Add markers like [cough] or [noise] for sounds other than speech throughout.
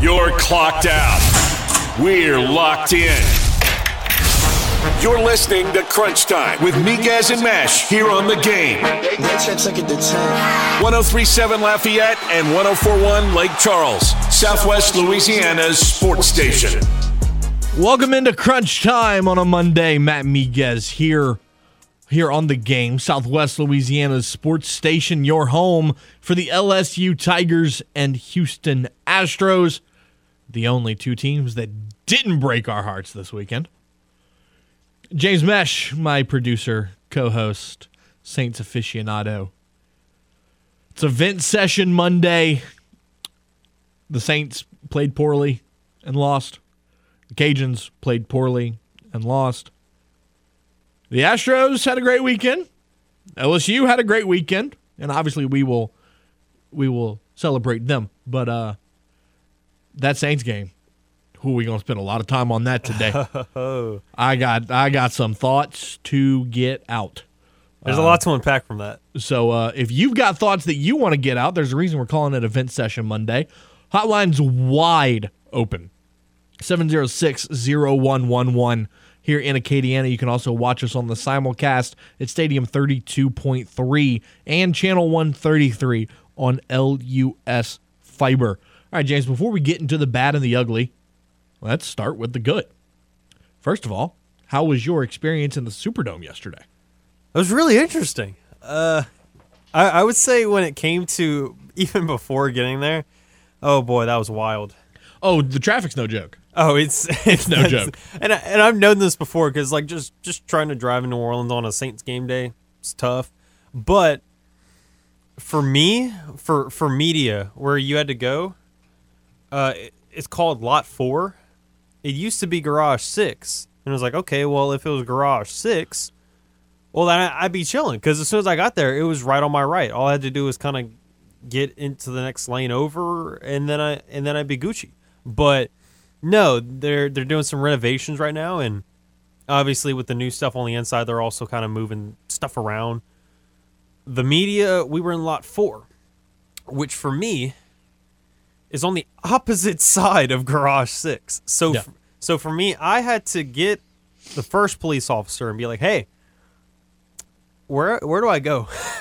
You're clocked out. We're locked in. You're listening to Crunch Time with Miguez and Mesh here on the game. They check took it to 10. 1037 Lafayette and 1041 Lake Charles, Southwest Louisiana's sports station. Welcome into Crunch Time on a Monday. Matt Miguez here, here on the game, Southwest Louisiana's sports station, your home for the LSU Tigers and Houston Astros, the only two teams that didn't break our hearts this weekend. James Mesh, my producer, co-host, Saints aficionado. It's event session Monday. The Saints played poorly and lost. The Cajuns played poorly and lost. The Astros had a great weekend. LSU had a great weekend, and obviously we will we will celebrate them. But uh that Saints game, who are we gonna spend a lot of time on that today? [laughs] I got I got some thoughts to get out. There's a lot to unpack from that. So uh, if you've got thoughts that you want to get out, there's a reason we're calling it Event Session Monday. Hotline's wide open. 706-0111 here in Acadiana. You can also watch us on the simulcast at Stadium 32.3 and Channel 133 on LUS Fiber. All right, James, before we get into the bad and the ugly, let's start with the good. First of all, how was your experience in the Superdome yesterday? It was really interesting. Uh, I, I would say when it came to [laughs] even before getting there, oh boy, that was wild. Oh, the traffic's no joke. Oh, it's [laughs] it's no joke. And I, and I've known this before because like just just trying to drive in New Orleans on a Saints game day, it's tough. But for me, for for media, where you had to go, uh, it- it's called Lot Four. It used to be Garage Six, and it was like, okay, well, if it was Garage Six, well, then I- I'd be chilling because as soon as I got there, it was right on my right. All I had to do was kind of get into the next lane over, and then I and then I'd be Gucci. But no, they're they're doing some renovations right now, and obviously with the new stuff on the inside, they're also kind of moving stuff around. The media, we were in lot four, which for me is on the opposite [laughs] side of garage six. So, Yeah. so for me, I had to get the first police officer and be like, "Hey, where where do I go?" [laughs]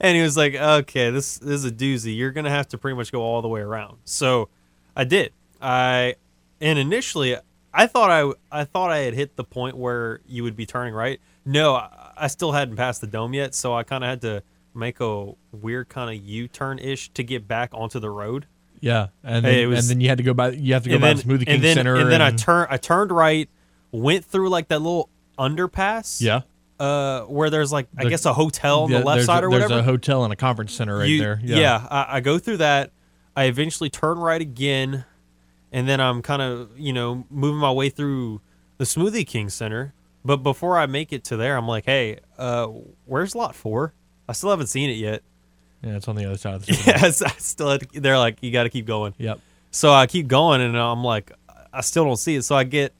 and he was like, "Okay, this, this is a doozy. You're gonna have to pretty much go all the way around." So I did. I and initially I thought I I thought I had hit the point where you would be turning right. No, I, I still hadn't passed the dome yet, so I kind of had to make a weird kind of U-turn ish to get back onto the road. Yeah, and then, it was- and then you had to go by. You have to go by then, the Smoothie King and then, Center, and then I turned I turned right, went through like that little underpass. Yeah, Uh, where there's like I The- guess a hotel on Yeah, the left side a, or whatever. There's a hotel and a conference center right You- there. Yeah, Yeah, I, I go through that. I eventually turn right again, and then I'm kind of you know moving my way through the Smoothie King Center. But before I make it to there, I'm like, hey, uh, where's Lot Four? I still haven't seen it yet. Yeah, it's on the other side of the [laughs] city. Yes, I still. Had to, they're like, you got to keep going. Yep. So I keep going, and I'm like, I still don't see it. So I get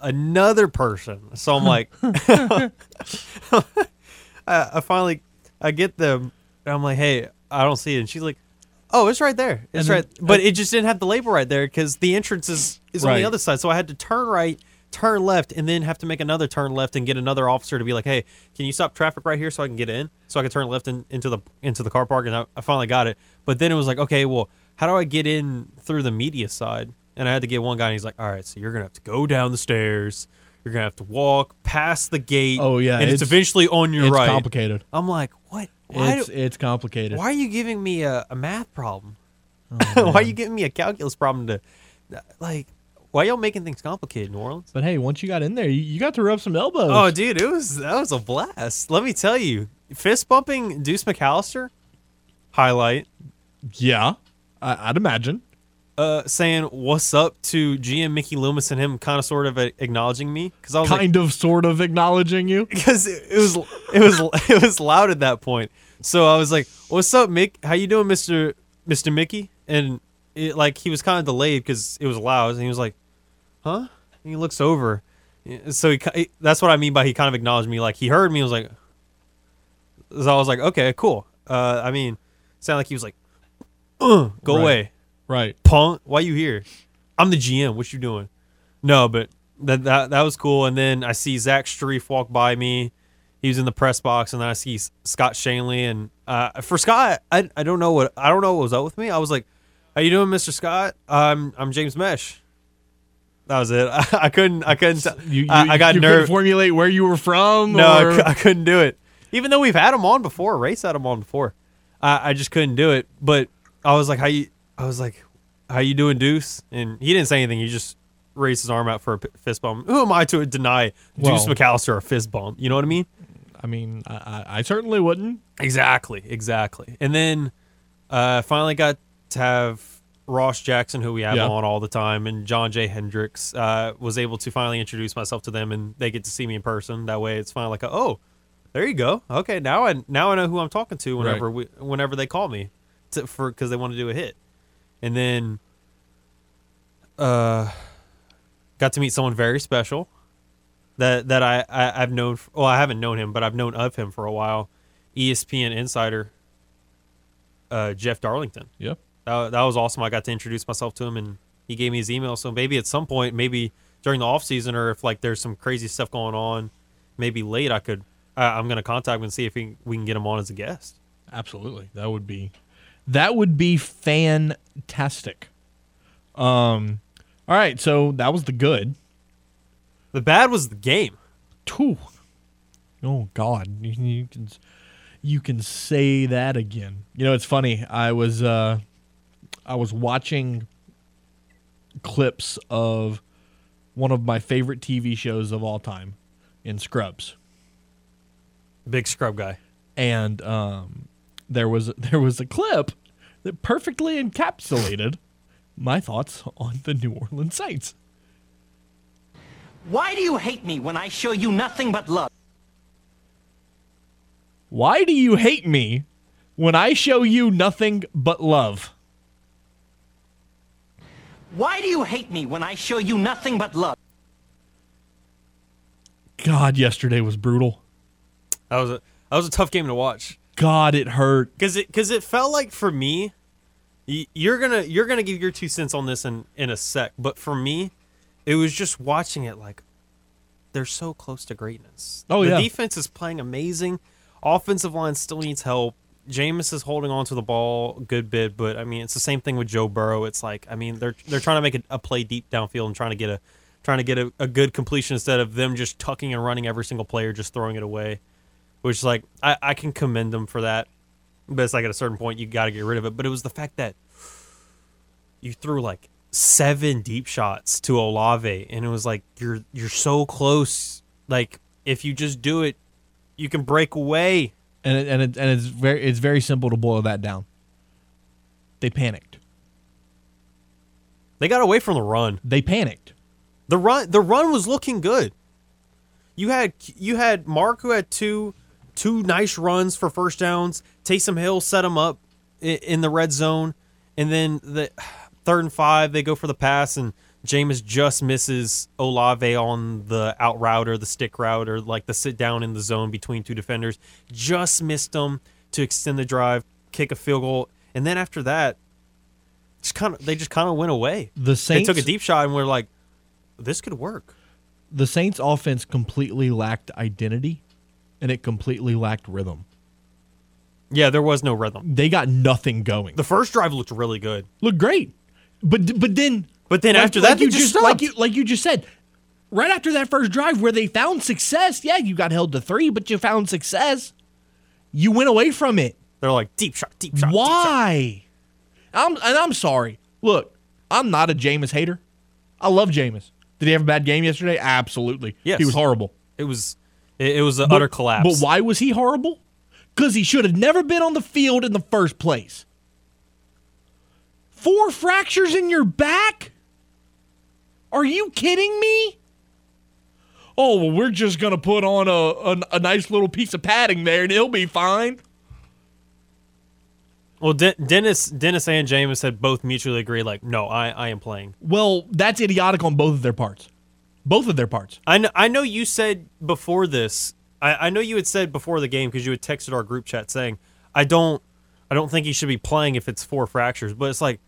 another person. So I'm like, [laughs] [laughs] I, I finally, I get them, and I'm like, hey, I don't see it. And she's like, oh, it's right there. It's then- right. But it just didn't have the label right there because the entrance is is on the other side. So I had to turn right, turn left, and then have to make another turn left and get another officer to be like, hey, can you stop traffic right here so I can get in? So I can turn left in, into the into the car park, and I, I finally got it. But then it was like, okay, well, how do I get in through the media side? And I had to get one guy, and he's like, all right, so you're gonna have to go down the stairs. You're gonna have to walk past the gate. Oh, yeah, and it's, it's- eventually on your It's right. complicated. I'm like, what? Why? It's do- it's complicated. why are you giving me a, a math problem? Oh, [laughs] why are you giving me a calculus problem to, like, why y'all making things complicated, New Orleans? But hey, once you got in there, you, you got to rub some elbows. Oh, dude, it was that was a blast. Let me tell you, fist bumping Deuce McAllister, highlight. yeah, I, I'd imagine. Uh, saying what's up to GM Mickey Loomis and him, kind of sort of acknowledging me because I was like, Kind of, sort of acknowledging you. [laughs] because it, it was it was it was loud at that point. So I was like, "What's up, Mick? How you doing, Mister Mister Mickey?" And it like he was kind of delayed because it was loud, and he was like, "Huh?" And he looks over, so he, that's what I mean by he kind of acknowledged me. Like he heard me, he was like, so I was like, "Okay, cool." Uh, I mean, sounded like he was like, uh, "Go Right. away." Right. punk, why you here? I'm the GM. What you doing? No, but that that that was cool. And then I see Zach Strief walk by me. He was in the press box, and then I see Scott Shanle. And uh, for Scott, I, I don't know what I don't know what was up with me. I was like, "How you doing, Mister Scott? I'm I'm James Mesh." That was it. I, [laughs] I couldn't I couldn't. You, you, I, I got nervous. formulate where you were from. No, I, or- I couldn't do it. Even though we've had him on before, Race had him on before. I, I just couldn't do it. But I was like, "How you?" I was like, "How you doing, Deuce?" And he didn't say anything. He just raised his arm out for a p- fist bump. Who am I to deny Deuce McAllister a fist bump? You know what I mean? I mean, I, I, I certainly wouldn't. Exactly, exactly. And then uh, finally got to have Ross Jackson, who we have Yeah. on all the time, and John J. Hendricks. Uh, was able to finally introduce myself to them, and they get to see me in person. That way, it's finally like, a, oh, there you go. Okay, now I now I know who I'm talking to whenever we whenever they call me to, for because they want to do a hit, and then uh, got to meet someone very special that that I, I I've known. Well, I haven't known him, but I've known of him for a while. ESPN insider uh, Jeff Darlington. Yep. That, that was awesome. I got to introduce myself to him, and he gave me his email. So maybe at some point, maybe during the off season, or if like there's some crazy stuff going on, maybe late, I could. I I'm gonna contact him and see if we, we can get him on as a guest. Absolutely. That would be that would be fantastic. Um all right, so that was the good. The bad was the game. Two. Oh God, you can you can say that again. You know, it's funny. I was uh, I was watching clips of one of my favorite TV shows of all time, in Scrubs, Big scrub guy. and um, there was [laughs] there was a clip that perfectly encapsulated my thoughts on the New Orleans Saints. Why do you hate me when I show you nothing but love? Why do you hate me when I show you nothing but love? Why do you hate me when I show you nothing but love? God, yesterday was brutal. That was a that was a tough game to watch. God, it hurt. because it because it felt like for me you're gonna you're gonna give your two cents on this in in a sec but for me it was just watching it like they're so close to greatness Oh, the yeah. defense is playing amazing offensive line still needs help Jameis is holding on to the ball a good bit but I mean it's the same thing with Joe Burrow it's like I mean they're they're trying to make a, a play deep downfield and trying to get a trying to get a, a good completion instead of them just tucking and running every single player just throwing it away which is like I, I can commend them for that but it's like at a certain point you got to get rid of it. But it was the fact that you threw like seven deep shots to Olave, and it was like you're you're so close. Like if you just do it, you can break away. And it, and it, and it's very it's very simple to boil that down. They panicked. They got away from the run. They panicked. The run the run was looking good. You had you had Mark who had two two nice runs for first downs. Taysom Hill set him up i- in the red zone, and then the third and five they go for the pass, and Jameis just misses Olave on the out route or the stick route or like the sit down in the zone between two defenders. Just missed him to extend the drive, kick a field goal, and then after that, just kind of they just kind of went away. The They Saints took a deep shot and we're like, this could work. the Saints offense completely lacked identity and it completely lacked rhythm. Yeah, there was no rhythm. They got nothing going. The first drive looked really good, Looked great. But but then but then like- after that, like you just like you like you just said, right after that first drive where they found success, yeah, you got held to 3, but you found success. You went away from it. They're like deep shot, deep shot. deep shot. Why? I'm and I'm sorry. Look, I'm not a Jameis hater. I love Jameis. Did he have a bad game yesterday? Absolutely. Yes. He was horrible. It was, it, it was an But- utter collapse. But why was he horrible? Because he should have never been on the field in the first place. Four fractures in your back? Are you kidding me? Oh, well, we're just going to put on a, a, a nice little piece of padding there and he'll be fine. Well, De- Dennis, Dennis and Jameis had both mutually agreed, like, no, I, I am playing. Well, that's idiotic on both of their parts. Both of their parts. I know, I know you said before this. I, I know you had said before the game because you had texted our group chat saying, I don't, I don't think he should be playing if it's four fractures. But it's like,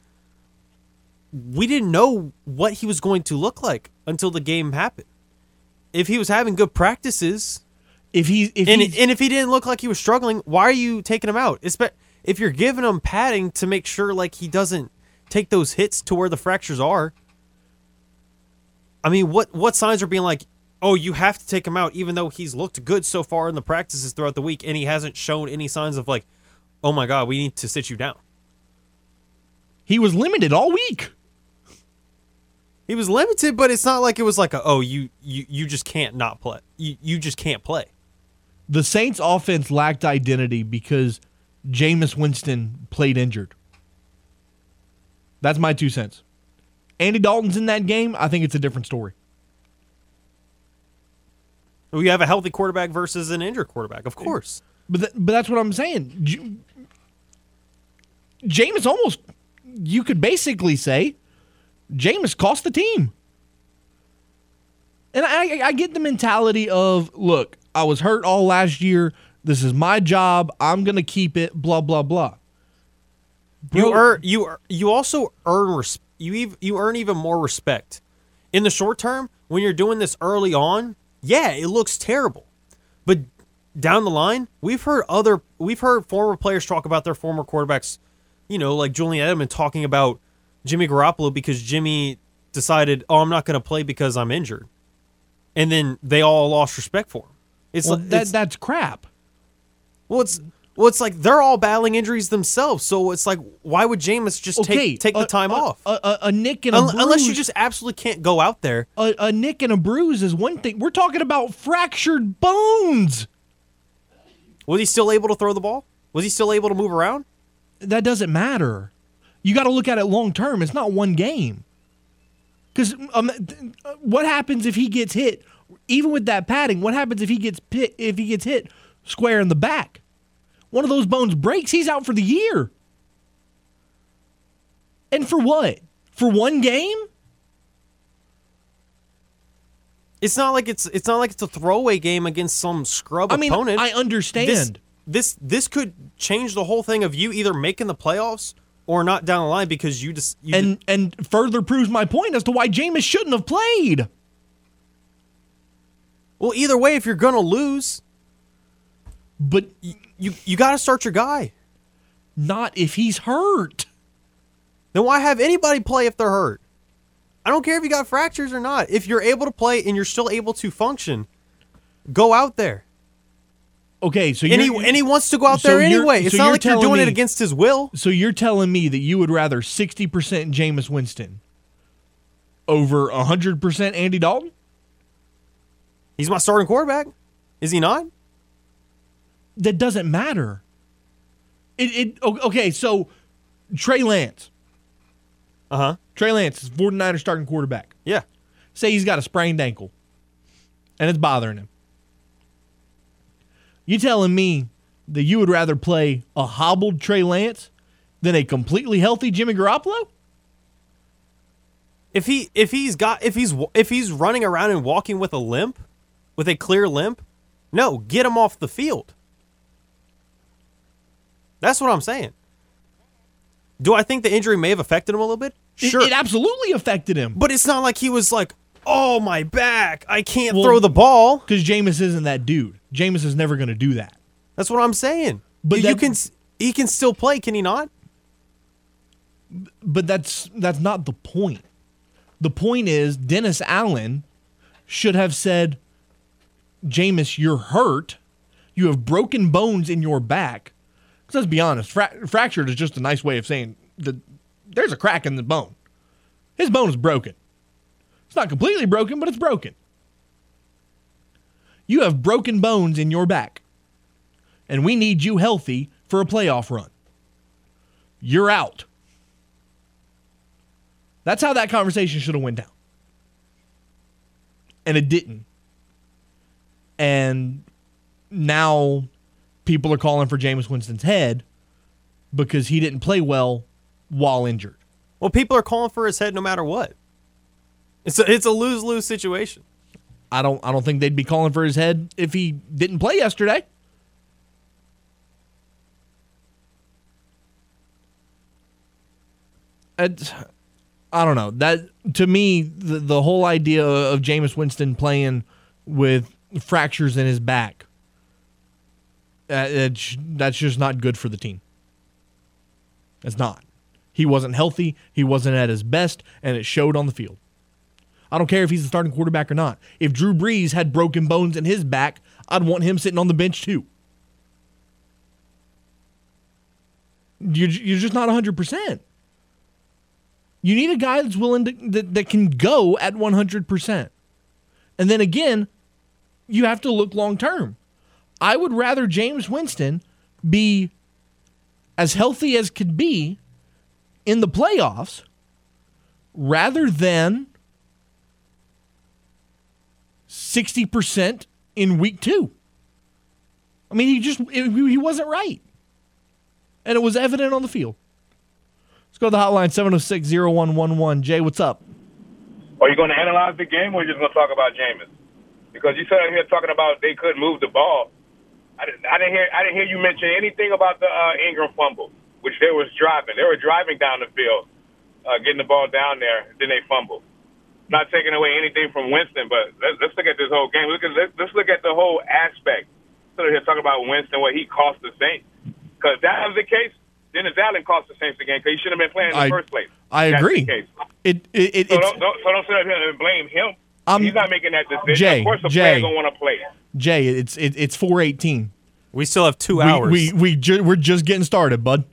we didn't know what he was going to look like until the game happened. If he was having good practices, If he if and, and if he didn't look like he was struggling, why are you taking him out? If you're giving him padding to make sure like he doesn't take those hits to where the fractures are. I mean, what what signs are being like, oh, you have to take him out, even though he's looked good so far in the practices throughout the week, and he hasn't shown any signs of like, oh my god, we need to sit you down. he was limited all week. He was limited, but it's not like it was like a, oh, you you you just can't not play. You you just can't play. The Saints offense lacked identity because Jameis Winston played injured. That's my two cents. Andy Dalton's in that game. I think it's a different story. We have a healthy quarterback versus an injured quarterback, of course. But th- but that's what I'm saying. J- Jameis almost you could basically say Jameis cost the team. And I, I get the mentality of look, I was hurt all last year. This is my job. I'm gonna keep it. Blah blah blah. You Bro- earn you you also earn res- you ev- you earn even more respect in the short term when you're doing this early on. Yeah, it looks terrible, but down the line, we've heard other we've heard former players talk about their former quarterbacks. You know, like Julian Edelman talking about Jimmy Garoppolo because Jimmy decided, oh, I'm not going to play because I'm injured, and then they all lost respect for him. It's Well, like that it's, that's crap. well, it's well, it's like they're all battling injuries themselves. So it's like, why would Jameis just Okay, take take the time a, off? A, a, a nick and a Un- unless you just absolutely can't go out there. a, a nick and a bruise is one thing. We're talking about fractured bones. Was he still able to throw the ball? Was he still able to move around? That doesn't matter. You got to look at it long term. It's not one game. Because um, what happens if he gets hit? Even with that padding, what happens if he gets pit, if he gets hit square in the back? One of those bones breaks. He's out for the year. And for what? For one game? It's not like it's it's not like it's a throwaway game against some scrub I mean, opponent. I understand. This, this this could change the whole thing of you either making the playoffs or not down the line because you just you and and further proves my point as to why Jameis shouldn't have played. well either way if you're gonna lose But you you got to start your guy. not if he's hurt. Then why have anybody play if they're hurt? I don't care if you got fractures or not. If you're able to play and you're still able to function, go out there. Okay, so And he, and he wants to go out so there anyway. It's so not like you're doing it against his will. so you're telling me that you would rather sixty percent Jameis Winston over hundred percent Andy Dalton? He's my starting quarterback. Is he not? That doesn't matter. It, it okay, so Trey Lance. Uh huh. Trey Lance is 49er starting quarterback. Yeah. Say he's got a sprained ankle and it's bothering him. You telling me that you would rather play a hobbled Trey Lance than a completely healthy Jimmy Garoppolo? If he if he's got if he's if he's running around and walking with a limp, with a clear limp, no, get him off the field. That's what I'm saying. Do I think the injury may have affected him a little bit? It- Sure. It, absolutely affected him. but it's not like he was like, "Oh, my back. I can't Well- throw the ball." Because Jameis isn't that dude. Jameis is never going to do that. That's what I'm saying. But you that- can he can still play, can he not? But that's that's not the point. The point is Dennis Allen should have said, Jameis, you're hurt. You have broken bones in your back. 'Cause let's be honest, fra- fractured is just a nice way of saying that there's a crack in the bone. His bone is broken. It's not completely broken, but it's broken. You have broken bones in your back, and we need you healthy for a playoff run. You're out. That's how that conversation should have went down. And it didn't. And now people are calling for Jameis Winston's head because he didn't play well while injured. Well, people are calling for his head no matter what. It's a, it's a lose lose situation. I don't I don't think they'd be calling for his head if he didn't play yesterday. I don't know. That to me, the, the whole idea of Jameis Winston playing with fractures in his back, uh, that's just not good for the team. It's not. He wasn't healthy. He wasn't at his best, and it showed on the field. I don't care if he's the starting quarterback or not. If Drew Brees had broken bones in his back, I'd want him sitting on the bench too. You're, you're just not 100%. You need a guy that's willing to, that, that can go at 100%. And then again, you have to look long term. I would rather Jameis Winston be as healthy as could be in the playoffs rather than 60% in week two. I mean, he just, he wasn't right. And it was evident on the field. Let's go to the hotline 706 0111. Jay, what's up? Are you going to analyze the game or are you just going to talk about Jameis? Because you said here talking about they couldn't move the ball. I didn't, I didn't hear I didn't hear you mention anything about the uh, Ingram fumble, which they was driving. They were driving down the field, uh, getting the ball down there, then they fumbled. Not taking away anything from Winston, but let's, let's look at this whole game. Look at let's, let's look at the whole aspect. Instead of here talking about Winston, what he cost the Saints. Because that was the case, Dennis Allen cost the Saints the game because he shouldn't have been playing in the I- first place. I That's agree. the. It, it, it, So don't, don't, so don't sit up here and blame him. I'm- He's not making that decision. Jay, of course, the Jay. player's gonna want to play. Jay, it's, it, it's 418. We still have two We, hours. we, we ju- we're just getting started, bud.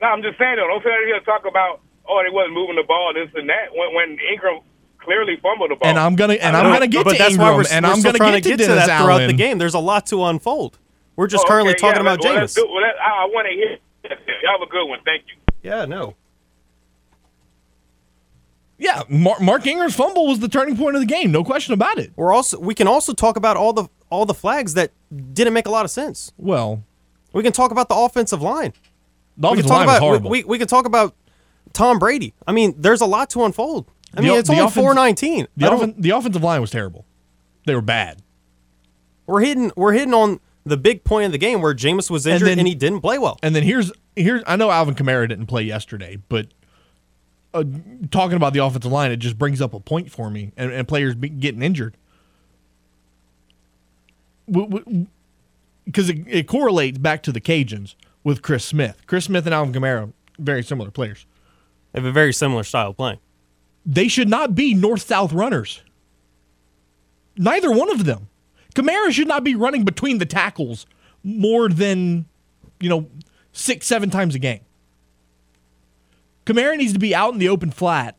No, I'm just saying though. Don't sit up here and talk about oh they wasn't moving the ball, this and that. When, when Ingram clearly fumbled the ball. And I'm gonna and I'm gonna get but to that's Ingram, why we're, and we're I'm gonna trying get to, to get to Dennis that throughout Allen. the game. There's a lot to unfold. We're just Oh, currently okay, talking yeah, about well, let's Jameis. well, let- I, I want to hear. Y'all have a good one. Thank you. Yeah, no. Yeah, Mark, Mark Ingram's fumble was the turning point of the game, no question about it. We're also we can also talk about all the all the flags that didn't make a lot of sense. Well, We can talk about the offensive line. the We can offensive talk line was about horrible. we, we can talk about Tom Brady. I mean, there's a lot to unfold. I The mean, it's only offense- four nineteen. the, offen- the offensive line was terrible. They were bad. We're hitting we're hitting on the big point of the game where Jameis was injured and, then- he didn't play well. And then here's here's I know Alvin Kamara didn't play yesterday, but uh, talking about the offensive line, it just brings up a point for me, and, and players be, getting injured. Because it, it correlates back to the Cajuns with Chris Smith. Chris Smith and Alvin Kamara, very similar players. They have a very similar style of playing. They should not be north south runners. Neither one of them. Kamara should not be running between the tackles more than, you know, six, seven times a game. Kamara needs to be out in the open flat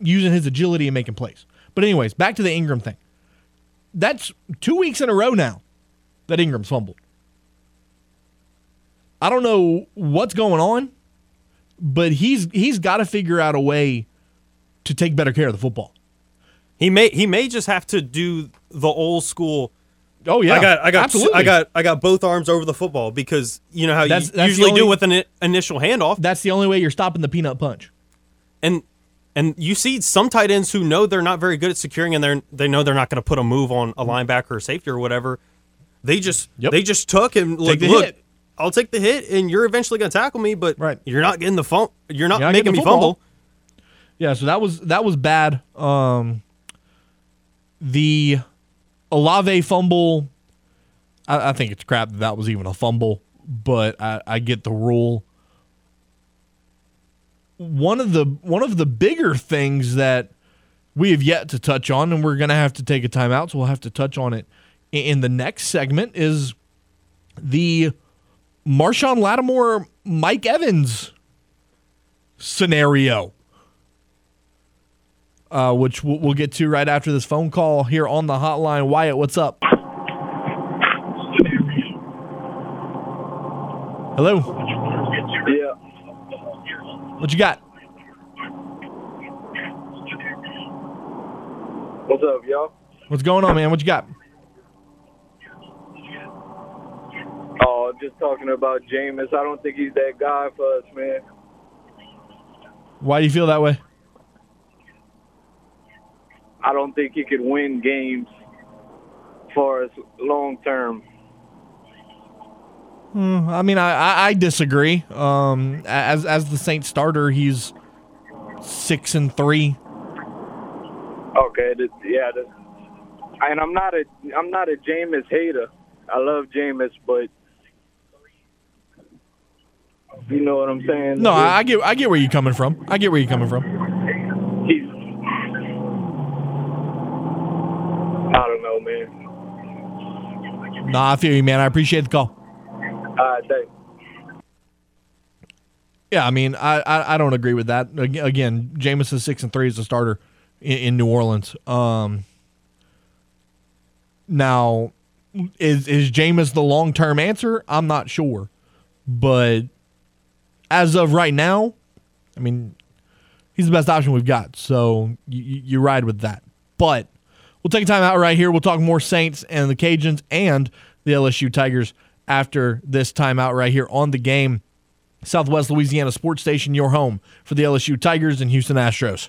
using his agility and making plays. But, anyways, back to the Ingram thing. That's two weeks in a row now that Ingram's fumbled. I don't know what's going on, but he's he's got to figure out a way to take better care of the football. He may he may just have to do the old school. Oh yeah, I got I got absolutely. I got I got both arms over the football because you know how That's- you that's usually only- do with an initial handoff, That's the only way you're stopping the peanut punch. and and you see some tight ends who know they're not very good at securing, and they they know they're not going to put a move on a linebacker or safety or whatever. They just Yep. they just took and like look. I'll take the hit, and you're eventually going to tackle me, but Right. you're not getting the phone. You're not You're not making me football. fumble. Yeah, so that was that was bad. Um, the Olave fumble, I, I think it's crap that that was even a fumble, but I, I get the rule. One of the one of the bigger things that we have yet to touch on, and we're going to have to take a timeout, so we'll have to touch on it in the next segment, is the Marshon Lattimore Mike Evans scenario uh, which we'll, we'll get to right after this phone call here on the hotline. Wyatt, what's up? Hello, Yeah. what you got? What's up, y'all? What's going on, man? What you got? Oh, just talking about Jameis. I don't think he's that guy for us, man. Why do you feel that way? I don't think he could win games for us long term. Hmm, I mean, I, I, I disagree. Um, as as the Saints starter, he's six and three. Okay, th- yeah, th- and I'm not a I'm not a Jameis hater. I love Jameis, but you know what I'm saying. No, I, I get I get where you're coming from. I get where you're coming from. He's I don't know, man. Nah, I feel you, man. I appreciate the call. All right, thanks. Yeah, I mean, I, I, I don't agree with that. Again, Jameis is six and three as a starter in, in New Orleans. Um, now, is is Jameis the long term answer? I'm not sure, but as of right now, I mean, he's the best option we've got. So you, you ride with that. But we'll take a time out right here. We'll talk more Saints and the Cajuns and the LSU Tigers after this timeout right here on the game. Southwest Louisiana Sports Station, your home for the LSU Tigers and Houston Astros.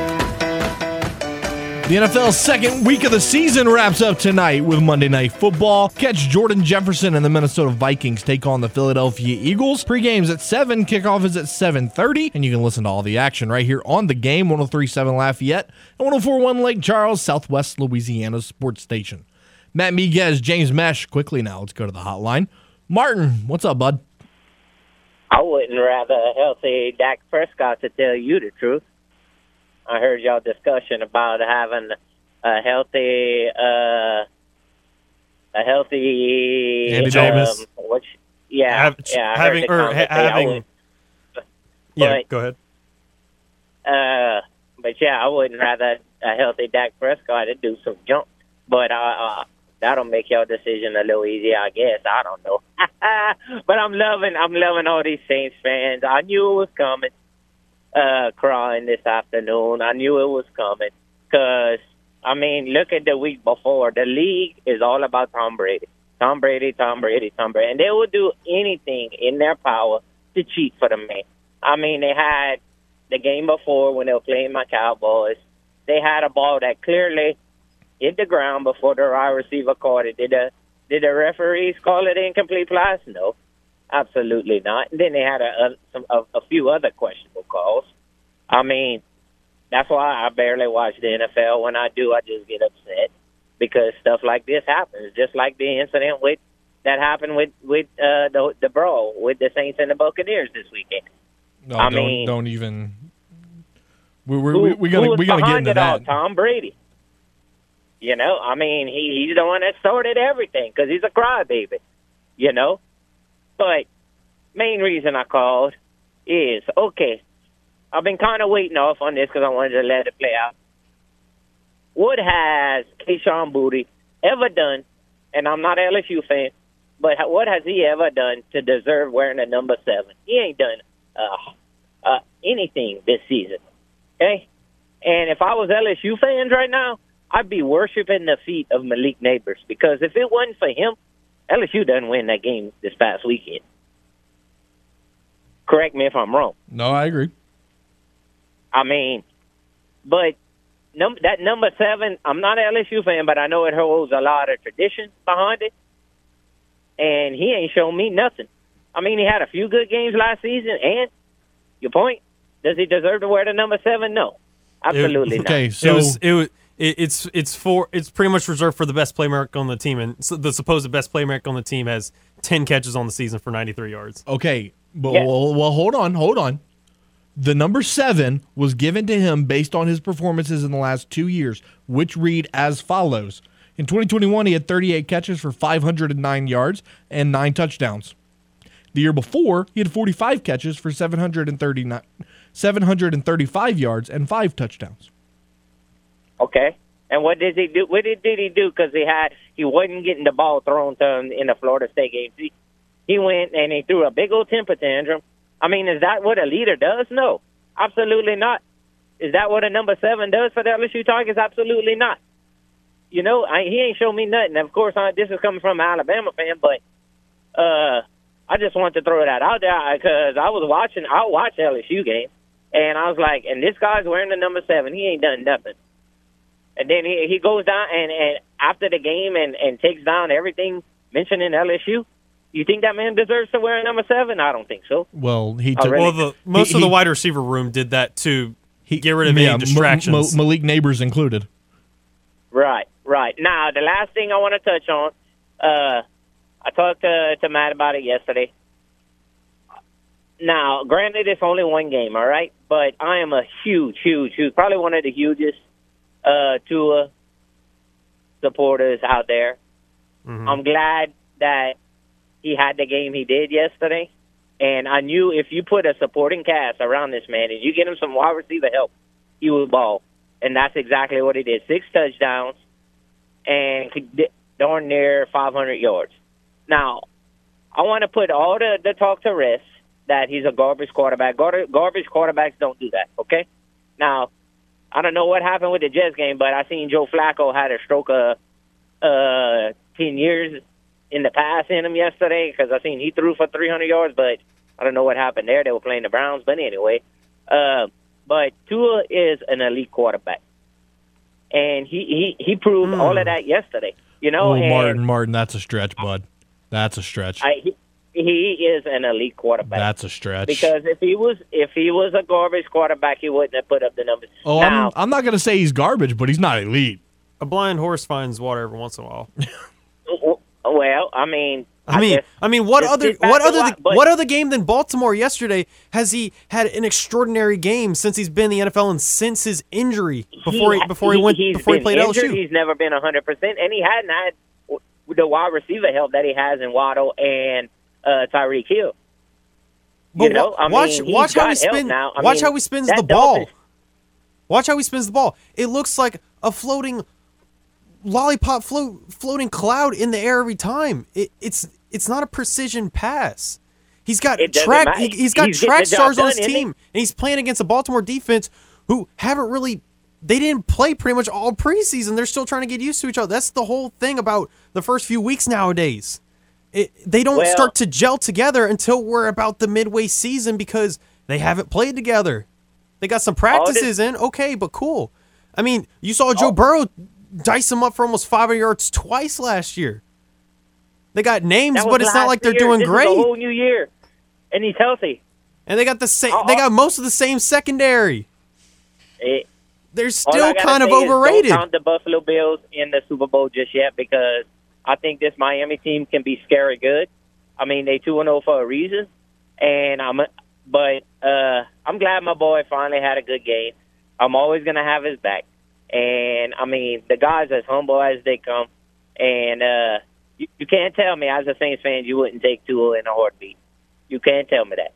The NFL's second week of the season wraps up tonight with Monday Night Football. Catch Jordan Jefferson and the Minnesota Vikings take on the Philadelphia Eagles. Pre-game's at 7, kickoff is at 7.30, and you can listen to all the action right here on the game, 1037 Lafayette and 1041 Lake Charles, Southwest Louisiana's sports station. Matt Miguez, James Mesh, quickly now, let's go to the hotline. Martin, what's up, bud? I wouldn't rather a healthy Dak Prescott to tell you the truth. I heard y'all discussion about having a healthy, uh, a healthy Andy um. Which, yeah, Have- yeah, having or ha- having. would- Yeah, but- go ahead. Uh, but yeah, I wouldn't rather a healthy Dak Prescott to do some junk. But uh, uh, that'll make your decision a little easier, I guess. I don't know. [laughs] but I'm loving, I'm loving all these Saints fans. I knew it was coming. Uh, crying this afternoon. I knew it was coming because I mean, look at the week before. The league is all about Tom Brady. Tom Brady, Tom Brady, Tom Brady, and they will do anything in their power to cheat for the man. I mean, they had the game before when they were playing my Cowboys. They had a ball that clearly hit the ground before the wide receiver caught it. Did the did the referees call it incomplete pass? No, absolutely not. And then they had a a, some, a, a few other questionable calls. I mean, that's why I barely watch the NFL. When I do, I just get upset because stuff like this happens. Just like the incident with that happened with with uh, the the brawl with the Saints and the Buccaneers this weekend. No, I don't, mean- don't even. We, we, we who gotta we gotta get into it all? that. Tom Brady. You know, I mean, he he's the one that started everything because he's a crybaby. You know, but main reason I called is okay. I've been kind of waiting off on this because I wanted to let it play out. What has Kayshon Boutte ever done? And I'm not an LSU fan, but what has he ever done to deserve wearing a number seven? He ain't done uh, uh, anything this season. Okay, and if I was LSU fans right now, I'd be worshiping the feet of Malik Nabers because if it wasn't for him, LSU doesn't win that game this past weekend. Correct me if I'm wrong. No, I agree. I mean, but num- that number seven, I'm not an LSU fan, but I know it holds a lot of tradition behind it. And he ain't shown me nothing. I mean, he had a few good games last season, and your point, does he deserve to wear the number seven? No, absolutely not. Okay, it so was it was it, it's it's for it's pretty much reserved for the best playmaker on the team, and so the supposed best playmaker on the team has ten catches on the season for ninety three yards. Okay, but Yeah. well, well, hold on, hold on. The number seven was given to him based on his performances in the last two years, which read as follows. In 2021, he had 38 catches for 509 yards and nine touchdowns. The year before, he had 45 catches for 739, 735 yards and five touchdowns. Okay. And what did he do? What did, did he do? Because he had he wasn't getting the ball thrown to him in the Florida State game. He, he went and he threw a big old temper tantrum. I mean, is that what a leader does? No, absolutely not. Is that what a number seven does for the LSU Tigers? Absolutely not. You know, I, he ain't shown me nothing. Of course, I, this is coming from an Alabama fan, but uh, I just wanted to throw that out there because I was watching. I watched LSU game, and I was like, and this guy's wearing the number seven. He ain't done nothing. And then he he goes down and and after the game and and takes down everything mentioning LSU. You think that man deserves to wear number seven? I don't think so. Well, he took. Well, the most He- of the he- wide receiver room did that to he, get rid of yeah, any distractions. Ma- Ma- Malik Nabers included. Right, right. Now, the last thing I want to touch on, uh, I talked to, to Matt about it yesterday. Now, granted, it's only one game, all right? But I am a huge, huge, huge, probably one of the hugest uh, Tua supporters out there. I'm glad that he had the game he did yesterday. And I knew if you put a supporting cast around this man and you get him some wide receiver help, he will ball. And that's exactly what he did. Six touchdowns and darn near 500 yards. Now, I want to put all the, the talk to rest that he's a garbage quarterback. Gar- Garbage quarterbacks don't do that, okay? Now, I don't know what happened with the Jets game, but I seen Joe Flacco had a stroke of uh, 10 years in the past in him yesterday because I seen he threw for 300 yards, but I don't know what happened there. They were playing the Browns, but anyway. Uh, but Tua is an elite quarterback, and he he he proved all of that yesterday. You know, Oh, and Martin, Martin, that's a stretch, bud. That's a stretch. I, he, he is an elite quarterback. That's a stretch. because if he was if he was a garbage quarterback, he wouldn't have put up the numbers. oh, now, I'm, I'm not going to say he's garbage, but he's not elite. a blind horse finds water every once in a while. [laughs] well, I mean, I mean, guess I mean, what it's other too what other watch, but- what other game than Baltimore yesterday has he had an extraordinary game since he's been in the NFL and since his injury before he, before he, went before he played injured. LSU? He's never been hundred percent, and he hadn't had the wide receiver help that he has in Waddle and uh, Tyreek Hill. But you know, I mean, watch he's watch how he spin now. I watch mean, how he spins the ball. Dolphins- Watch how he spins the ball. It looks like a floating lollipop float floating cloud in the air every time. It, it's it's not a precision pass. He's got track. He, has got He's track stars on his done, team, and he's playing against a Baltimore defense who haven't really. They didn't play pretty much all preseason. They're still trying to get used to each other. That's the whole thing about the first few weeks nowadays. It, they don't Well- start to gel together until we're about the midway season because they haven't played together. They got some oh, practices in, okay, but cool. I mean, you saw Oh. Joe Burrow dice him up for almost 500 yards twice last year. They got names, but it's not like they're year. doing this great. Is a whole new year, and he's healthy. and they got the same. Oh, They oh. got most of the same secondary. It, They're still kind of overrated. Don't count the Buffalo Bills in the Super Bowl just yet because I think this Miami team can be scary good. I mean, they two and zero for a reason, and I'm. But uh, I'm glad my boy finally had a good game. I'm always gonna have his back, and I mean the guy's as humble as they come, and uh, you, you can't tell me as a Saints fan you wouldn't take Tua in a heartbeat. You can't tell me that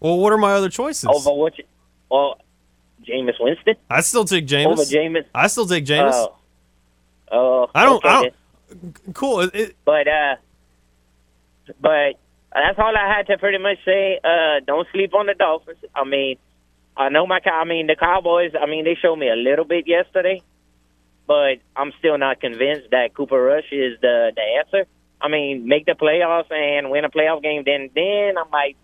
Well, what are my other choices? over what? You, well, Jameis Winston I still take Jameis. over Jameis. I still take Jameis. Oh, oh, I don't. okay I don't. Cool. It, But uh, but that's all I had to pretty much say. Uh, don't sleep on the Dolphins. I mean, I know my. I mean, the Cowboys. I mean, they showed me a little bit yesterday, but I'm still not convinced that Cooper Rush is the the answer. I mean, make the playoffs and win a playoff game, then then I might.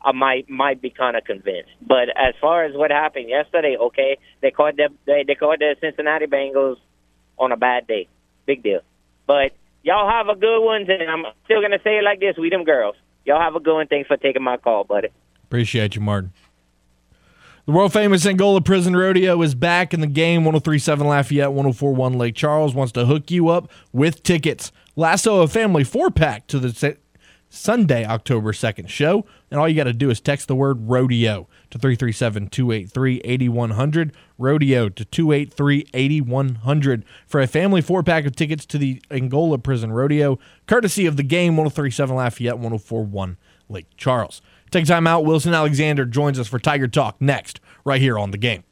I might might be kind of convinced, but as far as what happened yesterday, okay, they caught the they, they caught the Cincinnati Bengals on a bad day, big deal. But y'all have a good one, and I'm still gonna say it like this: we them girls. Y'all have a good one. Thanks for taking my call, buddy. Appreciate you, Martin. The world famous Angola Prison Rodeo is back in the game. 1037 Lafayette, 1041 Lake Charles wants to hook you up with tickets. Lasso a family four pack to the Sunday, October 2nd show. And all you got to do is text the word rodeo to 337 283 8100. Rodeo to 283 8100 for a family four pack of tickets to the Angola Prison Rodeo, courtesy of the game 1037 Lafayette, 1041 Lake Charles. Take time out. Wilson Alexander joins us for Tiger Talk next, right here on the game.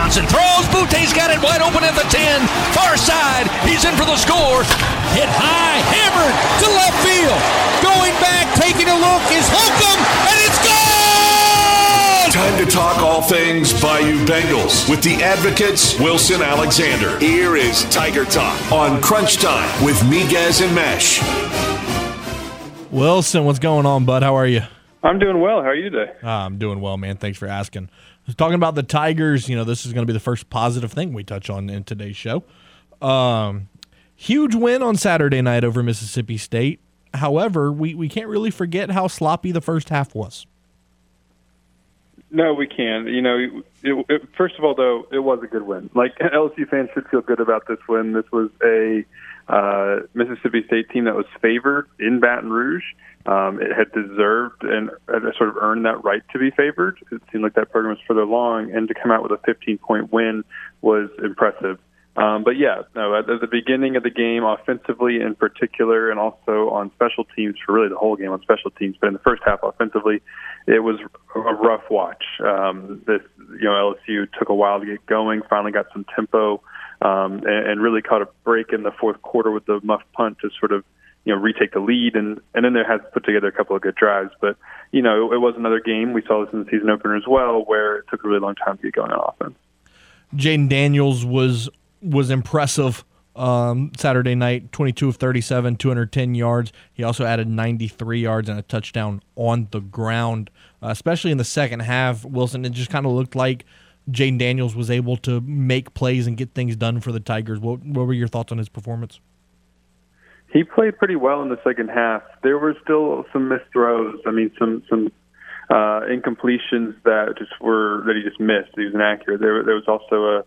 Johnson throws. Boutte's got it wide open at the 10. Far side. He's in for the score. Hit high. Hammered to left field. Going back, taking a look is Holcomb, and it's gone! Time to talk all things Bayou Bengals with the advocates Wilson Alexander. Here is Tiger Talk on Crunch Time with Miguez and Mesh. Wilson, what's going on, bud? How are you? I'm doing well. How are you today? Ah, I'm doing well, man. Thanks for asking. Talking about the Tigers, you know, this is going to be the first positive thing we touch on in today's show. Um, huge win on Saturday night over Mississippi State. However, we, we can't really forget how sloppy the first half was. No, we can. You know, it, it, first of all, though, it was a good win. Like [laughs] LSU fans should feel good about this win. This was a uh, Mississippi State team that was favored in Baton Rouge. Um, it had deserved and sort of earned that right to be favored. It seemed like that program was further along, and to come out with a 15 point win was impressive. Um, but yeah, no, at the beginning of the game, offensively in particular, and also on special teams for really the whole game on special teams, but in the first half offensively, it was a rough watch. Um, this, you know, LSU took a while to get going, finally got some tempo, um, and, and really caught a break in the fourth quarter with the muff punt to sort of, you know, retake the lead, and and then they had put together a couple of good drives. But you know, it, it was another game. We saw this in the season opener as well, where it took a really long time to get going on offense. Jayden Daniels was was impressive um, Saturday night 22 of 37, 210 yards. He also added 93 yards and a touchdown on the ground, uh, especially in the second half. Wilson, it just kind of looked like Jayden Daniels was able to make plays and get things done for the Tigers. What, what were your thoughts on his performance? He played pretty well in the second half. There were still some missed throws. I mean, some some uh, incompletions that just were that he just missed. He was inaccurate. There, there was also a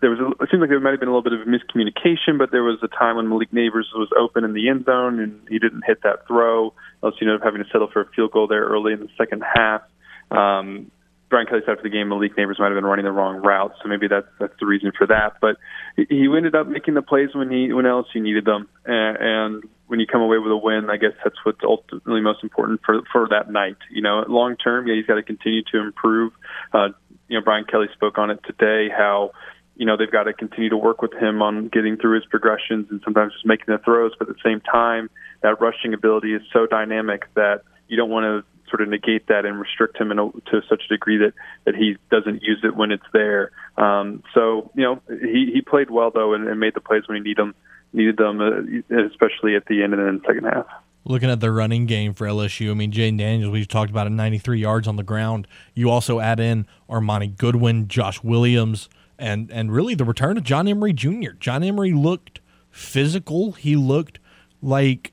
there was a, it seemed like there might have been a little bit of miscommunication, but there was a time when Malik Nabers was open in the end zone and he didn't hit that throw. LSU up having to settle for a field goal there early in the second half. Um, Brian Kelly said after the game, Malik Nabers might have been running the wrong route, so maybe that's that's the reason for that. But he ended up making the plays when he when else he needed them, and, and when you come away with a win, I guess that's what's ultimately most important for for that night. You know, long term, yeah, he's got to continue to improve. Uh, you know, Brian Kelly spoke on it today how you know they've got to continue to work with him on getting through his progressions and sometimes just making the throws. But at the same time, that rushing ability is so dynamic that you don't want to sort of negate that and restrict him a, to such a degree that that he doesn't use it when it's there. Um, so you know he he played well though and, and made the plays when he needed them needed them, uh, especially at the end and in the second half. Looking at the running game for LSU, I mean, Jayden Daniels, we talked about it, 93 yards on the ground. You also add in Armoni Goodwin, Josh Williams, and and really the return of John Emery Jr. John Emery looked physical. He looked like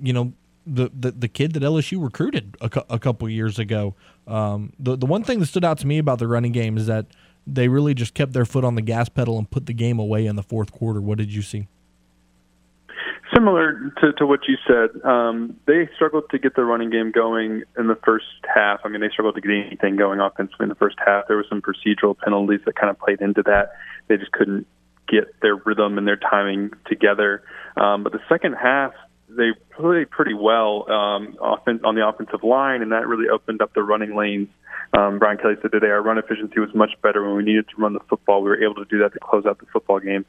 you know the the, the kid that LSU recruited a, a couple years ago. Um, the the one thing that stood out to me about the running game is that they really just kept their foot on the gas pedal and put the game away in the fourth quarter. What did you see? Similar to, to what you said, um, they struggled to get the running game going in the first half. I mean, they struggled to get anything going offensively in the first half. There were some procedural penalties that kind of played into that. They just couldn't get their rhythm and their timing together. Um, but the second half, they played pretty well um, on the offensive line, and that really opened up the running lanes um, Brian Kelly said today our run efficiency was much better when we needed to run the football. We were able to do that to close out the football game.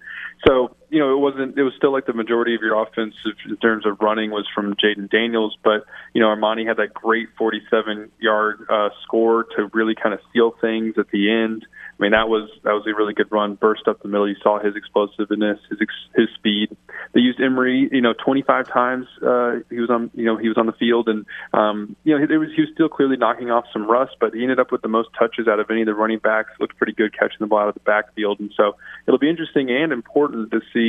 So you know it wasn't it was still like the majority of your offense in terms of running was from Jayden Daniels, but you know Armoni had that great 47 yard uh, score to really kind of seal things at the end. I mean that was that was a really good run, burst up the middle. You saw his explosiveness, his his speed. They used Emery, you know, 25 times uh, he was on you know he was on the field, and um, you know he, was he was still clearly knocking off some rust, but he ended up with the most touches out of any of the running backs. Looked pretty good catching the ball out of the backfield, and so it'll be interesting and important to see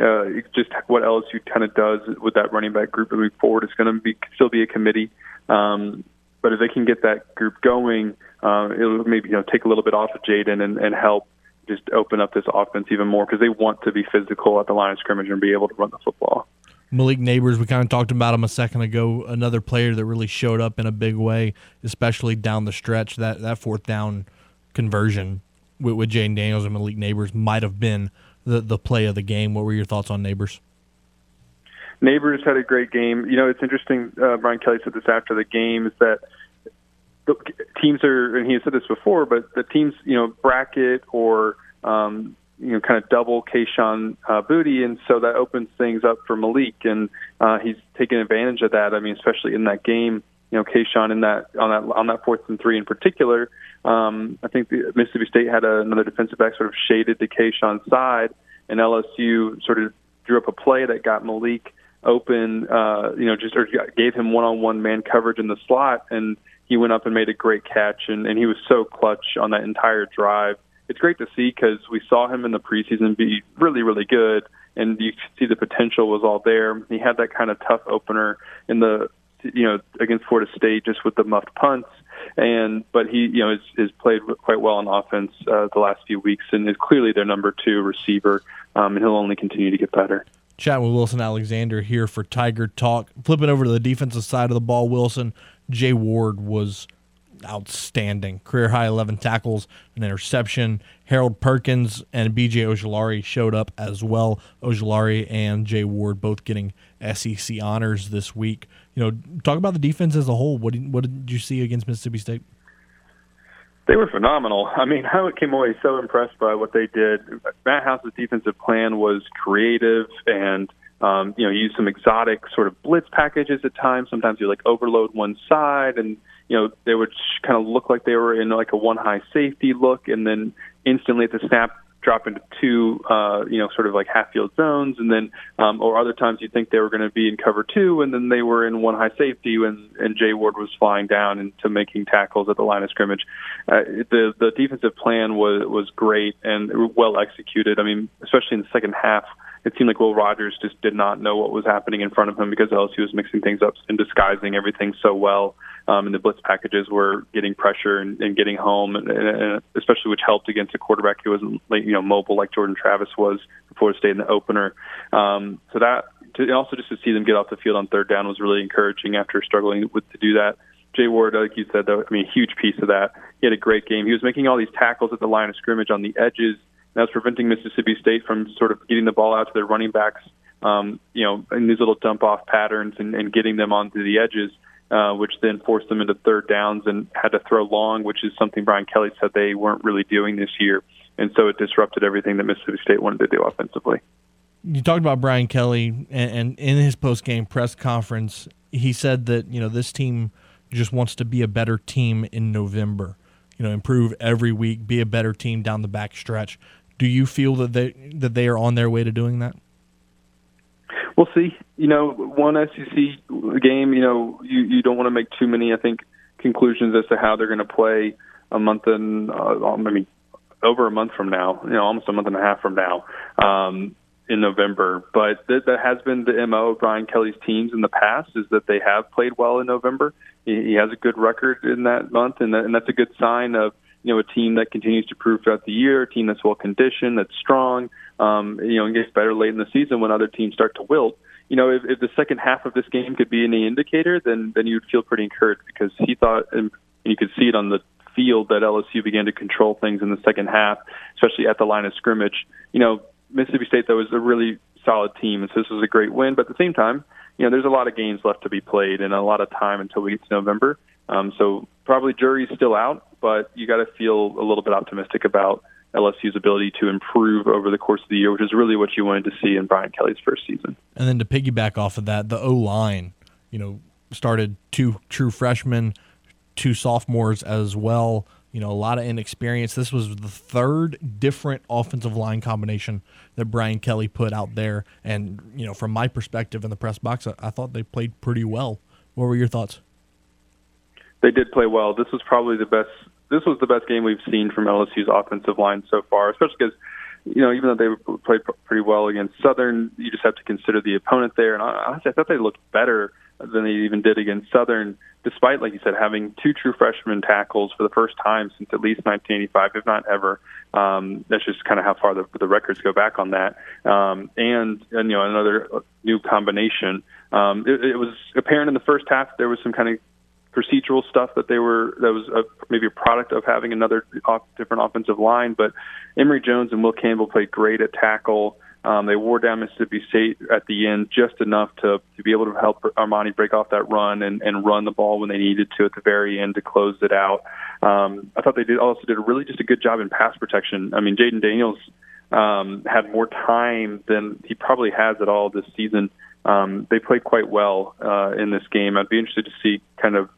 uh, just what LSU kind of does with that running back group moving forward. It's going to be still be a committee, um, but if they can get that group going, uh, it'll maybe you know take a little bit off of Jayden and, and help just open up this offense even more because they want to be physical at the line of scrimmage and be able to run the football. Malik Nabers, we kind of talked about him a second ago. Another player that really showed up in a big way, especially down the stretch. That that fourth down conversion with, with Jayden Daniels and Malik Nabers might have been the the play of the game. What were your thoughts on Nabers? Nabers had a great game. You know, it's interesting. Uh, Brian Kelly said this after the game is that the teams are, and he said this before, but the teams, you know, bracket or um, you know, kind of double Kayshon uh, Boutte, and so that opens things up for Malik, and uh, he's taking advantage of that. I mean, especially in that game, you know, Kayshon in that on that on that fourth and three in particular. Um, I think the Mississippi State had a, another defensive back sort of shaded to Kayshon's side, and LSU sort of drew up a play that got Malik open, uh, you know, just or gave him one-on-one man coverage in the slot, and he went up and made a great catch, and, and he was so clutch on that entire drive. It's great to see because we saw him in the preseason be really, really good, and you see the potential was all there. He had that kind of tough opener in the, you know, against Florida State just with the muffed punts, and but he, you know, has, has played quite well on offense uh, the last few weeks, and is clearly their number two receiver, um, and he'll only continue to get better. Chat with Wilson Alexander here for Tiger Talk. Flipping over to the defensive side of the ball, Wilson, Jay Ward was outstanding. Career high 11 tackles, an interception. Harold Perkins and BJ Ojulari showed up as well. Ojulari and Jay Ward both getting SEC honors this week. You know, talk about the defense as a whole. What did, what did you see against Mississippi State? They were phenomenal. I mean, I came away so impressed by what they did. Matt House's defensive plan was creative and um, you know, use some exotic sort of blitz packages at times. Sometimes you like overload one side, and you know they would kind of look like they were in like a one high safety look, and then instantly at the snap drop into two, uh, you know, sort of like half field zones, and then, um, or other times you think they were going to be in cover two, and then they were in one high safety, when and Jay Ward was flying down into making tackles at the line of scrimmage. Uh, the the defensive plan was was great and well executed. I mean, especially in the second half it seemed like Will Rogers just did not know what was happening in front of him because LSU was mixing things up and disguising everything so well. Um, and the blitz packages were getting pressure and, and getting home, and, and especially which helped against a quarterback who wasn't you know mobile like Jordan Travis was Florida State in the opener. Um, so that to, and also just to see them get off the field on third down was really encouraging after struggling with to do that. Jay Ward, like you said, though, I mean, a huge piece of that. He had a great game. He was making all these tackles at the line of scrimmage on the edges that's preventing Mississippi State from sort of getting the ball out to their running backs, um, you know, in these little dump off patterns and, and getting them onto the edges, uh, which then forced them into third downs and had to throw long, which is something Brian Kelly said they weren't really doing this year. And so it disrupted everything that Mississippi State wanted to do offensively. You talked about Brian Kelly, and, and in his post game press conference, he said that you know this team just wants to be a better team in November. You know, improve every week, be a better team down the back stretch. Do you feel that they that they are on their way to doing that? We'll see. You know, one SEC game. You know, you you don't want to make too many. I think conclusions as to how they're going to play a month and uh, I mean over a month from now. You know, almost a month and a half from now. Um, in November, but that, that has been the mo of Brian Kelly's teams in the past is that they have played well in November. He, he has a good record in that month, and, that, and that's a good sign of you know, a team that continues to prove throughout the year, a team that's well conditioned, that's strong, um, you know, and gets better late in the season when other teams start to wilt. You know, if, if the second half of this game could be any indicator, then then you'd feel pretty encouraged because he thought, and you could see it on the field that LSU began to control things in the second half, especially at the line of scrimmage. You know, Mississippi State though was a really solid team, and so this was a great win. But at the same time, you know, there's a lot of games left to be played and a lot of time until we get to November. Um, so probably jury's still out, but you got to feel a little bit optimistic about LSU's ability to improve over the course of the year, which is really what you wanted to see in Brian Kelly's first season. And then to piggyback off of that, the O line, you know, started two true freshmen, two sophomores as well. You know, a lot of inexperience. This was the third different offensive line combination that Brian Kelly put out there. And, you know, from my perspective in the press box, I, I thought they played pretty well. What were your thoughts? They did play well. This was probably the best this was the best game we've seen from LSU's offensive line so far, especially because you know, even though they played pretty well against Southern, you just have to consider the opponent there. And honestly, I thought they looked better than they even did against Southern, despite, like you said, having two true freshman tackles for the first time since at least 1985, if not ever. Um, that's just kind of how far the, the records go back on that. Um, and, and, you know, another new combination. Um, it, it was apparent in the first half there was some kind of procedural stuff that they were that was a, maybe a product of having another off, different offensive line. But Emery Jones and Will Campbell played great at tackle. Um, they wore down Mississippi State at the end just enough to, to be able to help Armoni break off that run and, and run the ball when they needed to at the very end to close it out. Um, I thought they did also did a really just a good job in pass protection. I mean, Jayden Daniels um, had more time than he probably has at all this season. Um, they played quite well uh, in this game. I'd be interested to see kind of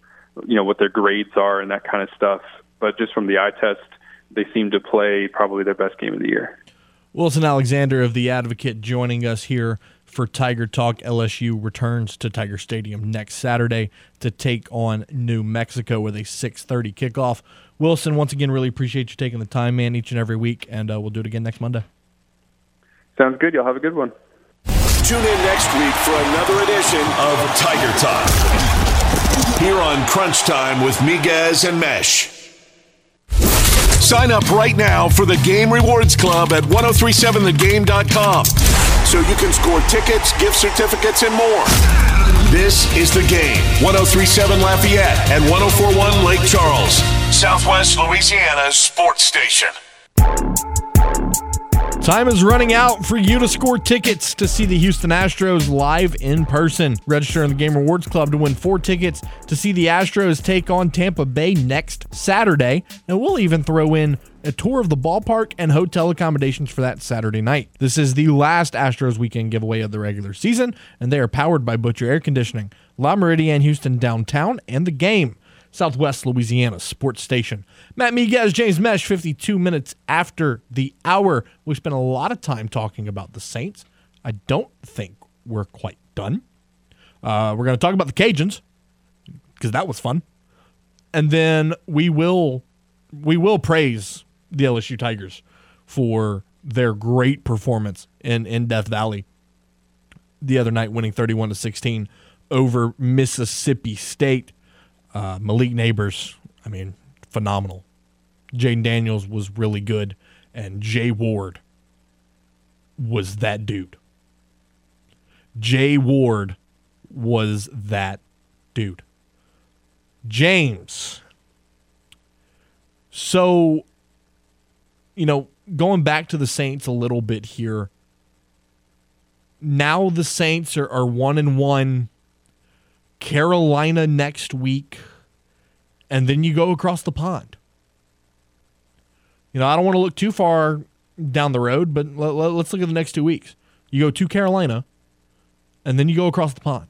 you know what their grades are and that kind of stuff. But just from the eye test, they seem to play probably their best game of the year. Wilson Alexander of the Advocate joining us here for Tiger Talk. LSU returns to Tiger Stadium next Saturday to take on New Mexico with a 6:30 kickoff. Wilson, once again, really appreciate you taking the time, man, each and every week, and uh, we'll do it again next Monday. Sounds good. Y'all have a good one. Tune in next week for another edition of Tiger Talk. Here on Crunch Time with Miguez and Mesh. Sign up right now for the Game Rewards Club at 1037thegame.com so you can score tickets, gift certificates, and more. This is the game 1037 Lafayette and 1041 Lake Charles, Southwest Louisiana's sports station. Time is running out for you to score tickets to see the Houston Astros live in person. Register in the Game Rewards Club to win four tickets to see the Astros take on Tampa Bay next Saturday. And we'll even throw in a tour of the ballpark and hotel accommodations for that Saturday night. This is the last Astros weekend giveaway of the regular season, and they are powered by Butcher Air Conditioning, Le Meridien Houston downtown, and the game. Southwest Louisiana Sports Station. Matt Miguez, James Mesh, 52 minutes after the hour. We spent a lot of time talking about the Saints. I don't think we're quite done. Uh, we're going to talk about the Cajuns because that was fun, and then we will we will praise the LSU Tigers for their great performance in in Death Valley the other night, winning 31 to 16 over Mississippi State. Uh, Malik Nabers, I mean, phenomenal. Jayden Daniels was really good, and Jay Ward was that dude. Jay Ward was that dude. James. So, you know, going back to the Saints a little bit here. Now the Saints are, are one and one. Carolina next week, and then you go across the pond. You know, I don't want to look too far down the road, but let, let, let's look at the next two weeks. You go to Carolina, and then you go across the pond.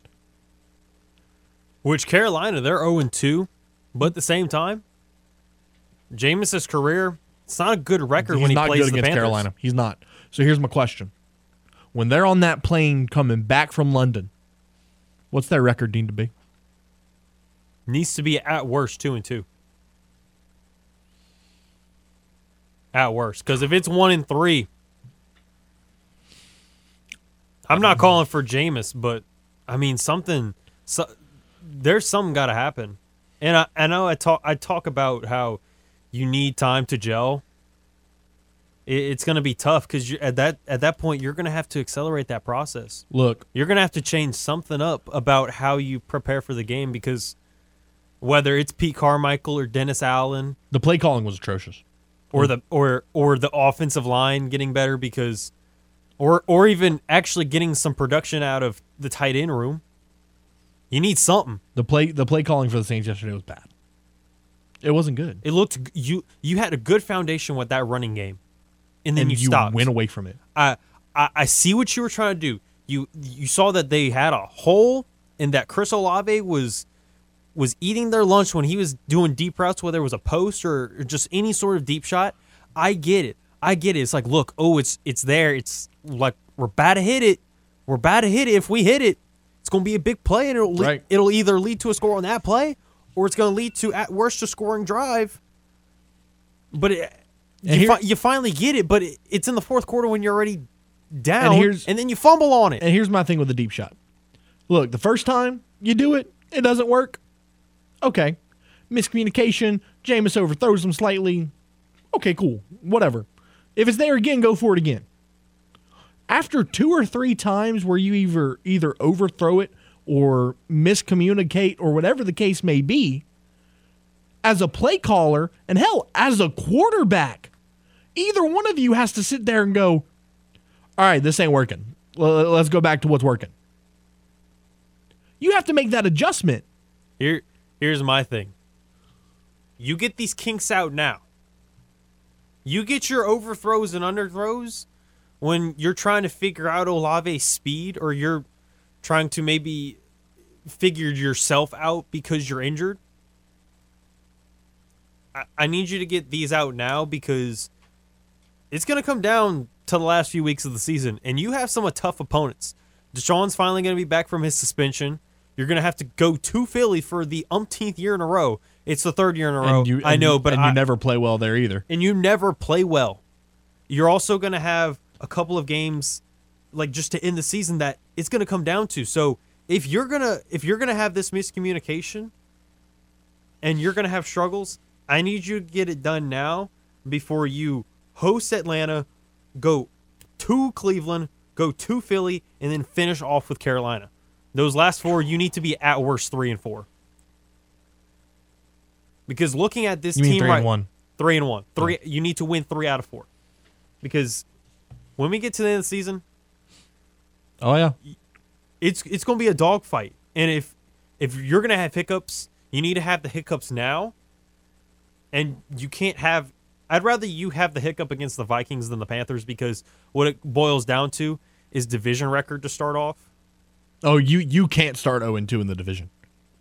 Which Carolina, they're 0 2, but at the same time, Jameis's career, it's not a good record He's when he plays against Panthers. Carolina. He's not. So here's my question: When they're on that plane coming back from London, what's their record need to be? Needs to be at worst 2 and 2. At worst. Because if it's 1 and 3, I'm not calling for Jameis, but I mean, something, so, there's something got to happen. And I, I know I talk, I talk about how you need time to gel. It, it's going to be tough because at that at that point you're going to have to accelerate that process. Look, You're going to have to change something up about how you prepare for the game because whether it's Pete Carmichael or Dennis Allen the play calling was atrocious. or the or or the offensive line getting better because or or even actually getting some production out of the tight end room. You need something. The play the play calling for the Saints yesterday was bad. It wasn't good. It looked you you had a good foundation with that running game. And then and you, stopped. went away from it. I, I I see what you were trying to do. You you saw that they had a hole and that Chris Olave was was eating their lunch when he was doing deep routes, whether it was a post or, or just any sort of deep shot. I get it. I get it. It's like, look, oh, it's it's there. It's like we're about to hit it. We're about to hit it. If we hit it, it's going to be a big play, and it'll le- it'll either lead to a score on that play, or it's going to lead to at worst a scoring drive. But it, you, here- fi- you finally get it, but it, it's in the fourth quarter when you're already down, And and, then you fumble on it. And here's my thing with the deep shot. Look, the first time you do it, it doesn't work. Okay. Miscommunication. Jameis overthrows him slightly. Okay, cool. Whatever. If it's there again, go for it again. After two or three times where you either either overthrow it or miscommunicate or whatever the case may be, as a play caller and hell, as a quarterback, either one of you has to sit there and go, all right, this ain't working. Let's go back to what's working. You have to make that adjustment. Here, here's my thing. You get these kinks out now. You get your overthrows and underthrows when you're trying to figure out Olave's speed or you're trying to maybe figure yourself out because you're injured. I, need you to get these out now because it's going to come down to the last few weeks of the season, and you have some tough opponents. Deshaun's finally going to be back from his suspension. You're going to have to go to Philly for the umpteenth year in a row. It's the third year in a row. You, I know, you- but and I, you never play well there either. and you never play well. You're also going to have a couple of games like just to end the season that it's going to come down to. So, if you're to if you're going to have this miscommunication and you're going to have struggles, I need you to get it done now before you host Atlanta, go to Cleveland, go to Philly and then finish off with Carolina. Those last four you need to be at worst 3 and 4. Because looking at this You team three right and one? Three and one. Three. You need to win three out of four, because when we get to the end of the season, Oh yeah. it's it's going to be a dogfight. And if if you're going to have hiccups, you need to have the hiccups now. And you can't have. I'd rather you have the hiccup against the Vikings than the Panthers because what it boils down to is division record to start off. Oh, you you can't start 0 and 2 in the division.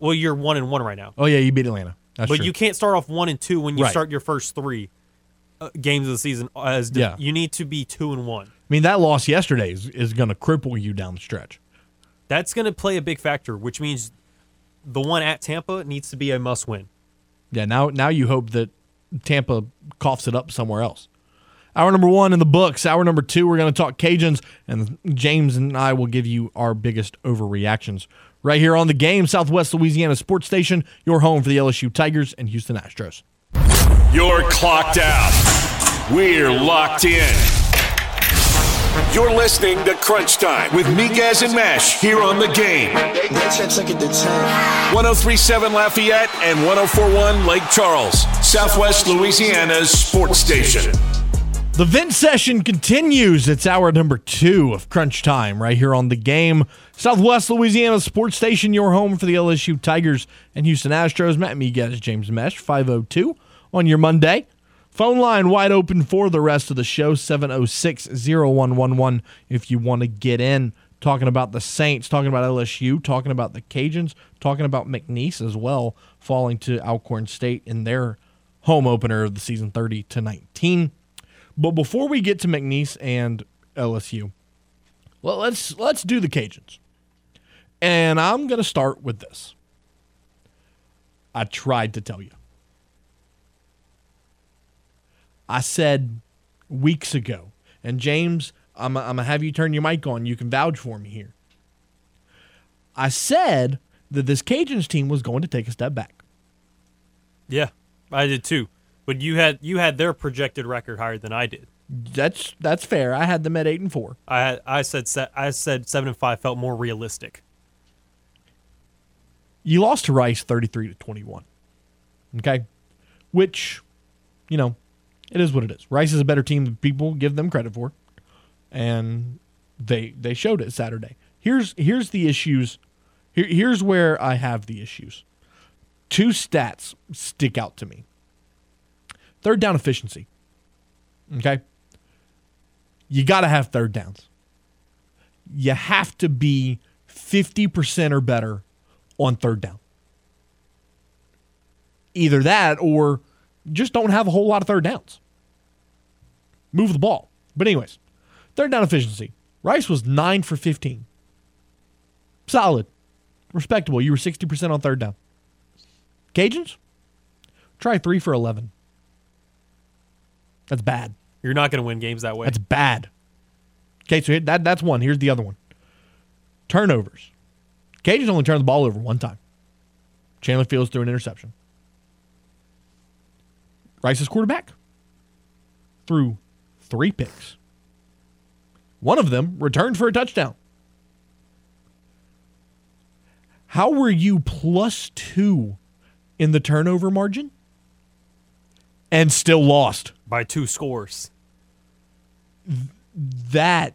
Well, you're one and one right now, Oh yeah, you beat Atlanta. That's but true. you can't start off one and two when you Right. start your first three uh, games of the season. As di- Yeah. you need to be two and one. I mean, that loss yesterday is, is going to cripple you down the stretch. That's going to play a big factor, which means the one at Tampa needs to be a must win. Yeah, now now you hope that Tampa coughs it up somewhere else. Hour number one in the books. Hour number two, we're going to talk Cajuns, and James and I will give you our biggest overreactions right here on the game, Southwest Louisiana Sports Station, your home for the LSU Tigers and Houston Astros. You're clocked out. We're locked in. You're listening to Crunch Time with Miguez and Mash here on the game. 1037 Lafayette and 1041 Lake Charles, Southwest Louisiana's sports station. The vent session continues. It's hour number two of Crunch Time right here on the game. Southwest Louisiana Sports Station, your home for the LSU Tigers and Houston Astros. Matt Miguez, James Mesh, 502 on your Monday. Phone line wide open for the rest of the show, 706 0111 if you want to get in. Talking about the Saints, talking about LSU, talking about the Cajuns, talking about McNeese as well, falling to Alcorn State in their home opener of the season 30 to 19. But before we get to McNeese and LSU, well, let's let's do the Cajuns. And I'm going to start with this. I tried to tell you. I said weeks ago, and James, I'm, I'm going to have you turn your mic on. You can vouch for me here. I said that this Cajuns team was going to take a step back. Yeah, I did too. But you had you had their projected record higher than I did. That's that's fair. I had them at eight and four. I had, I said I said seven and five felt more realistic. you lost to Rice 33 to 21. Okay? Which, you know, it is what it is. Rice is a better team than people give them credit for. And they they showed it Saturday. Here's here's the issues. Here, here's where I have the issues. Two stats stick out to me. Third down efficiency. Okay? You got to have third downs. You have to be 50% or better on third down. Either that or just don't have a whole lot of third downs. Move the ball. But, anyways, third down efficiency. Rice was 9 for 15. Solid. Respectable. You were 60% on third down. Cajuns? Try 3 for 11. That's bad. You're not going to win games that way. That's bad. Okay, so that, that's one. Here's the other one turnovers. Cajuns only turned the ball over one time. Chandler Fields threw an interception. Rice's quarterback threw three picks. One of them returned for a touchdown. How were you plus two in the turnover margin and still lost? By two scores. that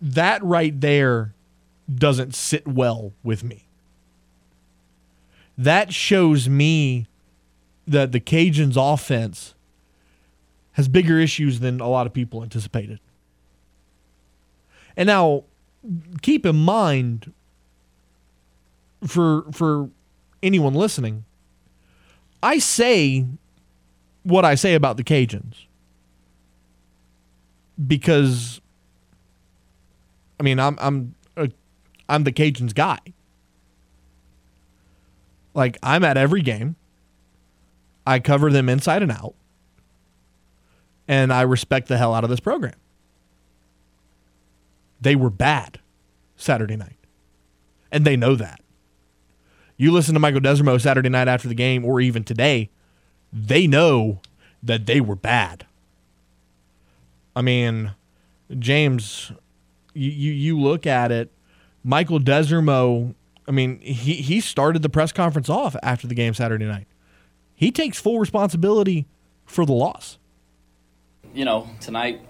that right there doesn't sit well with me. That shows me that the Cajuns offense has bigger issues than a lot of people anticipated. And now keep in mind for for anyone listening, I say what I say about the Cajuns because I mean I'm I'm a I'm the Cajuns guy. Like I'm at every game. I cover them inside and out. And I respect the hell out of this program. They were bad Saturday night. And they know that. You listen to Michael Desormeaux Saturday night after the game or even today, they know that they were bad. I mean, James, you, you, you look at it, Michael Desormeaux, I mean, he, he started the press conference off after the game Saturday night. He takes full responsibility for the loss. You know, tonight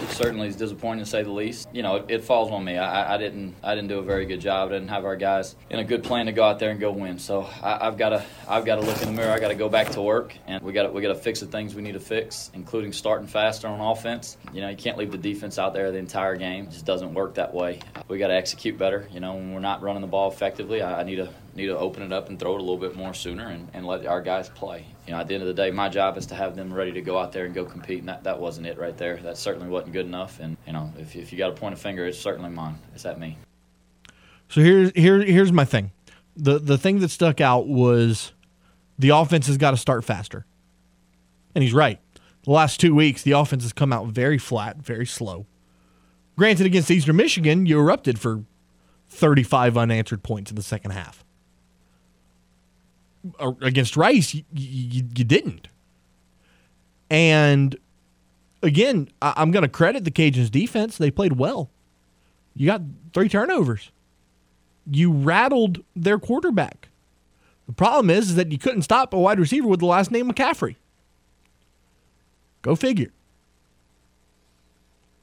it certainly is disappointing to say the least. You know, it, it falls on me. I, I, didn't I didn't do a very good job. I didn't have our guys in a good plan to go out there and go win. So I, have got to I've got to look in the mirror. I got to go back to work, and we got we got to fix the things we need to fix, including starting faster on offense. You know, you can't leave the defense out there the entire game. It just doesn't work that way. We got to execute better. You know, when we're not running the ball effectively, I, I need to need to open it up and throw it a little bit more sooner and, and let our guys play. You know, at the end of the day, my job is to have them ready to go out there and go compete, and that, that wasn't it right there. That certainly wasn't good enough. And, you know, if, if you got to point a finger, it's certainly mine. It's at me. So here's, here, here's my thing. The, the thing that stuck out was the offense has got to start faster. And he's right. The last two weeks, the offense has come out very flat, very slow. Granted, against Eastern Michigan, you erupted for 35 unanswered points in the second half against Rice, you, you, you didn't. And again, I, I'm going to credit the Cajuns' defense. They played well. You got three turnovers. You rattled their quarterback. The problem is, is that you couldn't stop a wide receiver with the last name McCaffrey. Go figure.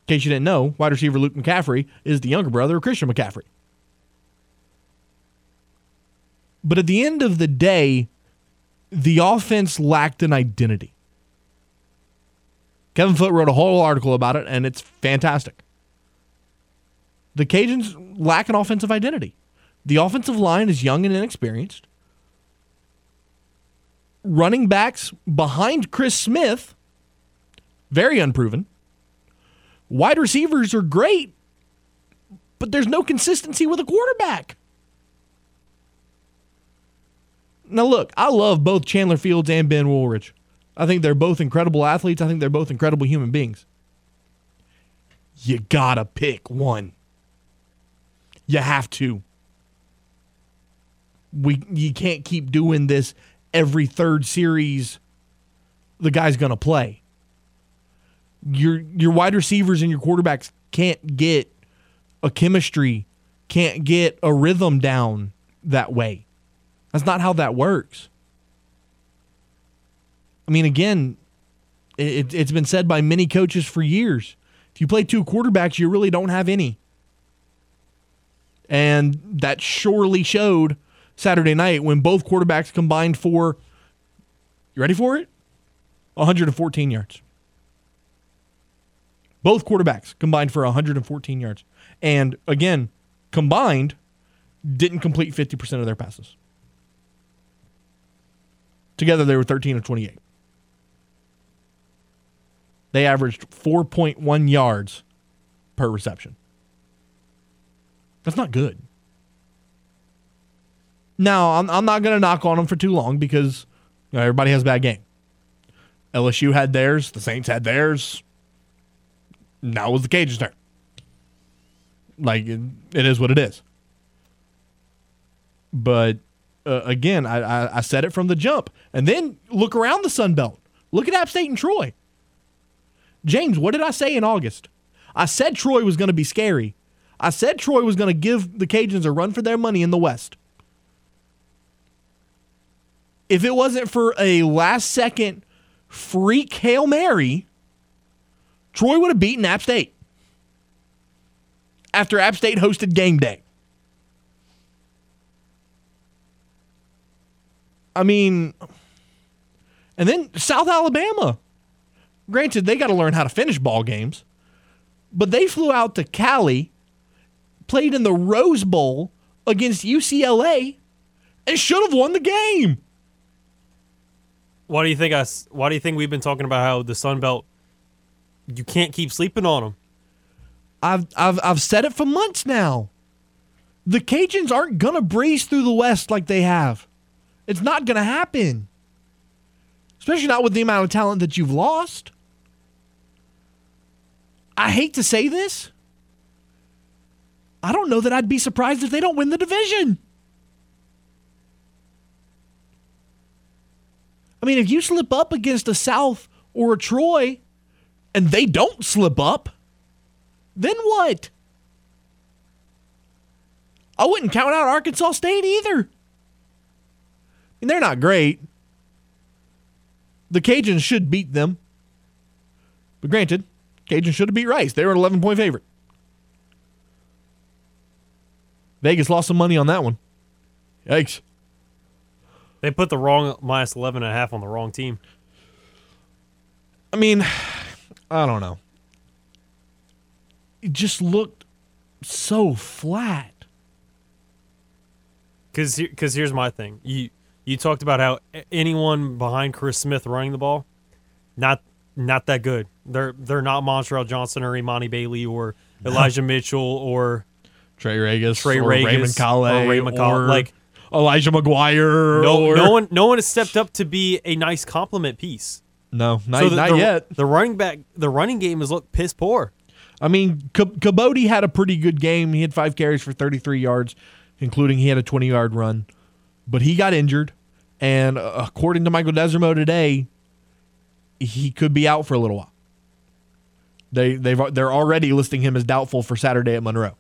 In case you didn't know, wide receiver Luke McCaffrey is the younger brother of Christian McCaffrey. But at the end of the day, the offense lacked an identity. Kevin Foote wrote a whole article about it, and it's fantastic. The Cajuns lack an offensive identity. The offensive line is young and inexperienced. Running backs behind Chris Smith, very unproven. Wide receivers are great, but there's no consistency with a quarterback. Now, look, I love both Chandler Fields and Ben Wooldridge. I think they're both incredible athletes. I think they're both incredible human beings. You gotta pick one. You have to. We you can't keep doing this every third series. The guy's gonna play. Your your wide receivers and your quarterbacks can't get a chemistry, can't get a rhythm down that way. That's not how that works. I mean, again, it, it's been said by many coaches for years. If you play two quarterbacks, you really don't have any. And that surely showed Saturday night when both quarterbacks combined for, you ready for it? 114 yards. Both quarterbacks combined for 114 yards. And again, combined, didn't complete 50% of their passes. Together, they were 13 of 28. They averaged 4.1 yards per reception. That's not good. Now, I'm, I'm not going to knock on them for too long because you know, everybody has a bad game. LSU had theirs, the Saints had theirs. Now was the Cajuns' turn. Like, it, it is what it is. But uh, again, I, I, I said it from the jump. And then look around the Sun Belt. Look at App State and Troy. James, what did I say in August? I said Troy was going to be scary. I said Troy was going to give the Cajuns a run for their money in the West. If it wasn't for a last second freak Hail Mary, Troy would have beaten App State after App State hosted game day. I mean, and then South Alabama. Granted, they got to learn how to finish ball games, but they flew out to Cali, played in the Rose Bowl against UCLA, and should have won the game. Why do you think us? Why do you think we've been talking about how the Sun Belt? You can't keep sleeping on them. I've I've I've said it for months now. The Cajuns aren't to breeze through the West like they have. It's not going to happen. Especially not with the amount of talent that you've lost. I hate to say this. I don't know that I'd be surprised if they don't win the division. I mean, if you slip up against a South or a Troy and they don't slip up, then what? I wouldn't count out Arkansas State either. Mean, they're not great. The Cajuns should beat them. But granted, Cajuns should have beat Rice. They were an 11 point favorite. Vegas lost some money on that one. Yikes. They put the wrong minus 11 and a half on the wrong team. I mean, I don't know. It just looked so flat. Because because here's my thing. You you talked about how anyone behind Chris Smith running the ball, not not that good. They're they're not Montrell Johnson or Emani Bailey or [laughs] Elijah Mitchell or Trey Ragas, Trey or Ragas Raymond Calais, or Raymond Calais. or Like Elijah McGuire. no or, no one no one has stepped up to be a nice compliment piece. no, not, So the- not the- yet. The running back the running game has looked piss poor. I mean, K- Cabote had a pretty good game. He had five carries for 33 yards, including he had a 20 yard run, but he got injured. And according to Michael Desormeaux today, he could be out for a little while. They they've they're already listing him as doubtful for Saturday at Monroe,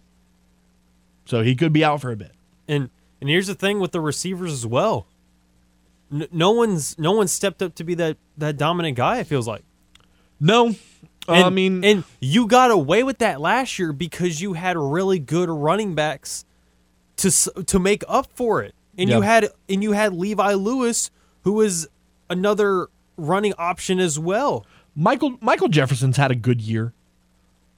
so he could be out for a bit. And and here's the thing with the receivers as well. N- no one's no one's stepped up to be that that dominant guy. It feels like. No, And, I mean, and you got away with that last year because you had really good running backs to to make up for it, and you had and you had Levi Lewis, who was another running option as well. Michael Michael Jefferson's had a good year.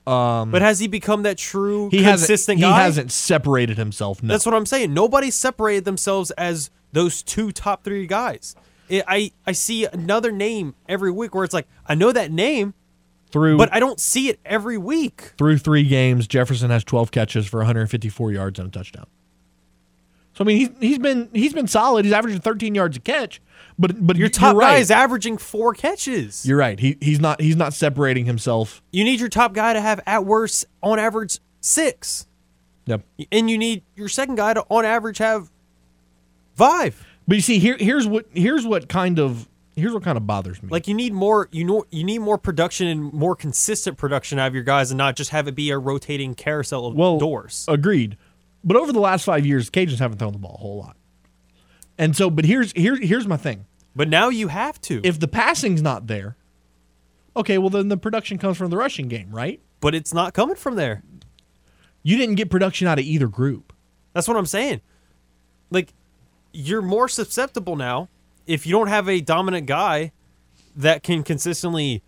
Um, but has he become that true He consistent hasn't guy? he hasn't separated himself. No, That's what I'm saying. Nobody separated themselves as those two top three guys. It, I I see another name every week where it's like I know that name, through but I don't see it every week. through three games, Jefferson has 12 catches for 154 yards and a touchdown. So I mean, he's he's been he's been solid. He's averaging 13 yards a catch. But but Your you're top right. guy is averaging four catches. You're right. He he's not he's not separating himself. you need your top guy to have at worst on average six, Yep. and you need your second guy to on average have five. But you see, here here's what here's what kind of here's what kind of bothers me. Like you need more, you know, you need more production and more consistent production out of your guys, and not just have it be a rotating carousel of well, doors. Agreed. But over the last five years, Cajuns haven't thrown the ball a whole lot. And so, but here's here here's my thing. But now you have to. If the passing's not there, okay, well then the production comes from the rushing game, right? but it's not coming from there. You didn't get production out of either group. That's what I'm saying. Like you're more susceptible now if you don't have a dominant guy that can consistently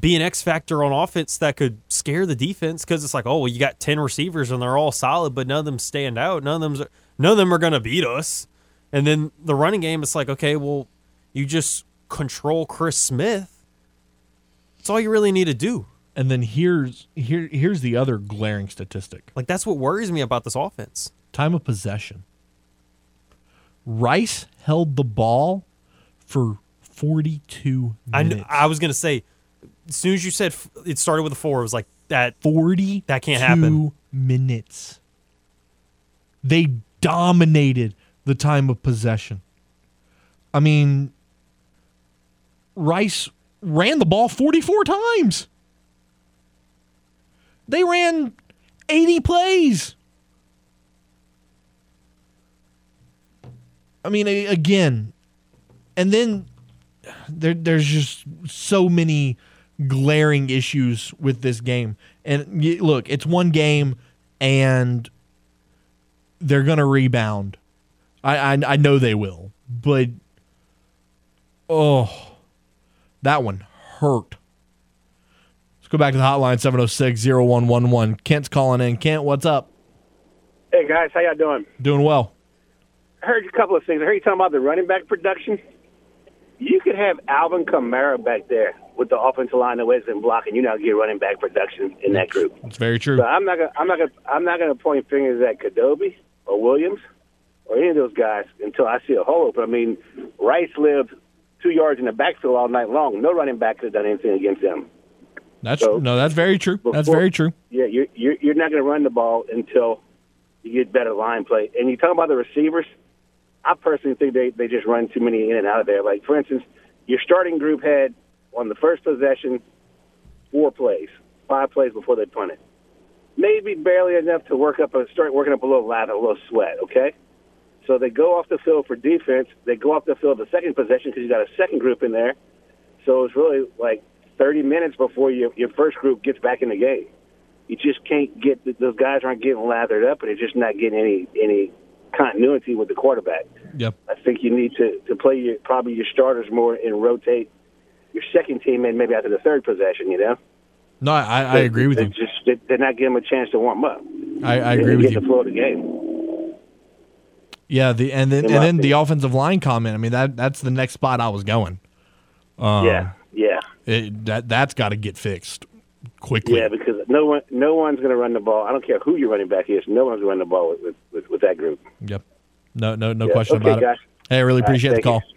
be an X factor on offense that could scare the defense because it's like, oh, well, you got ten receivers and they're all solid, but none of them stand out. None of them's none of them are gonna beat us. And then the running game, it's like, okay, well, you just control Chris Smith. That's all you really need to do. And then here's here here's the other glaring statistic. Like that's what worries me about this offense. Time of possession. Rice held the ball for 42 I, minutes. kn- I was gonna say, as soon as you said f- it started with a four, it was like that. 40 That can't happen. minutes. They dominated the time of possession. I mean, Rice ran the ball 44 times. They ran 80 plays. I mean, again, and then there, there's just so many glaring issues with this game. And look, it's one game, and they're gonna rebound. I I, I know they will, but oh, that one hurt. Let's go back to the hotline 706-0111. Kent's calling in. Kent, what's up? Hey guys, how y'all doing? Doing well. I heard a couple of things. I heard you talking about the running back production. You could have Alvin Kamara back there with the offensive line that wasn't blocking. You now get running back production in that group. It's very true. But I'm not gonna, I'm not gonna, I'm not gonna point fingers at Kadobi. or Williams or any of those guys until I see a hole open. I mean, Rice lived two yards in the backfield all night long. No running back could have done anything against them. That's So, no, that's very true. that's very true. Yeah, you're you're, you're not going to run the ball until you get better line play. And you talk about the receivers. I personally think they they just run too many in and out of there. Like for instance, your starting group had on the first possession four plays, five plays before they punt it. Maybe barely enough to work up a start working up a little lather, a little sweat. Okay, so they go off the field for defense. They go off the field the second possession because you got a second group in there. So it's really like 30 minutes before your your first group gets back in the game. You just can't get those guys aren't getting lathered up, and they're just not getting any any continuity with the quarterback. Yep. I think you need to to play your probably your starters more and rotate your second team in maybe after the third possession. You know, No, I, I agree with They you. Just they- they're not giving them a chance to warm up. I, I agree with get you. the flow of the game. Yeah, the and then and then the offensive line comment. I mean that that's the next spot I was going. Um, yeah, yeah, it, that that's got to get fixed quickly. yeah. Because no one no one's going to run the ball. I don't care who your running back is. No one's going to run the ball with with, with, that group. Yep. No, no, no question Okay, about it. Hey, I really All right, appreciate the call. you.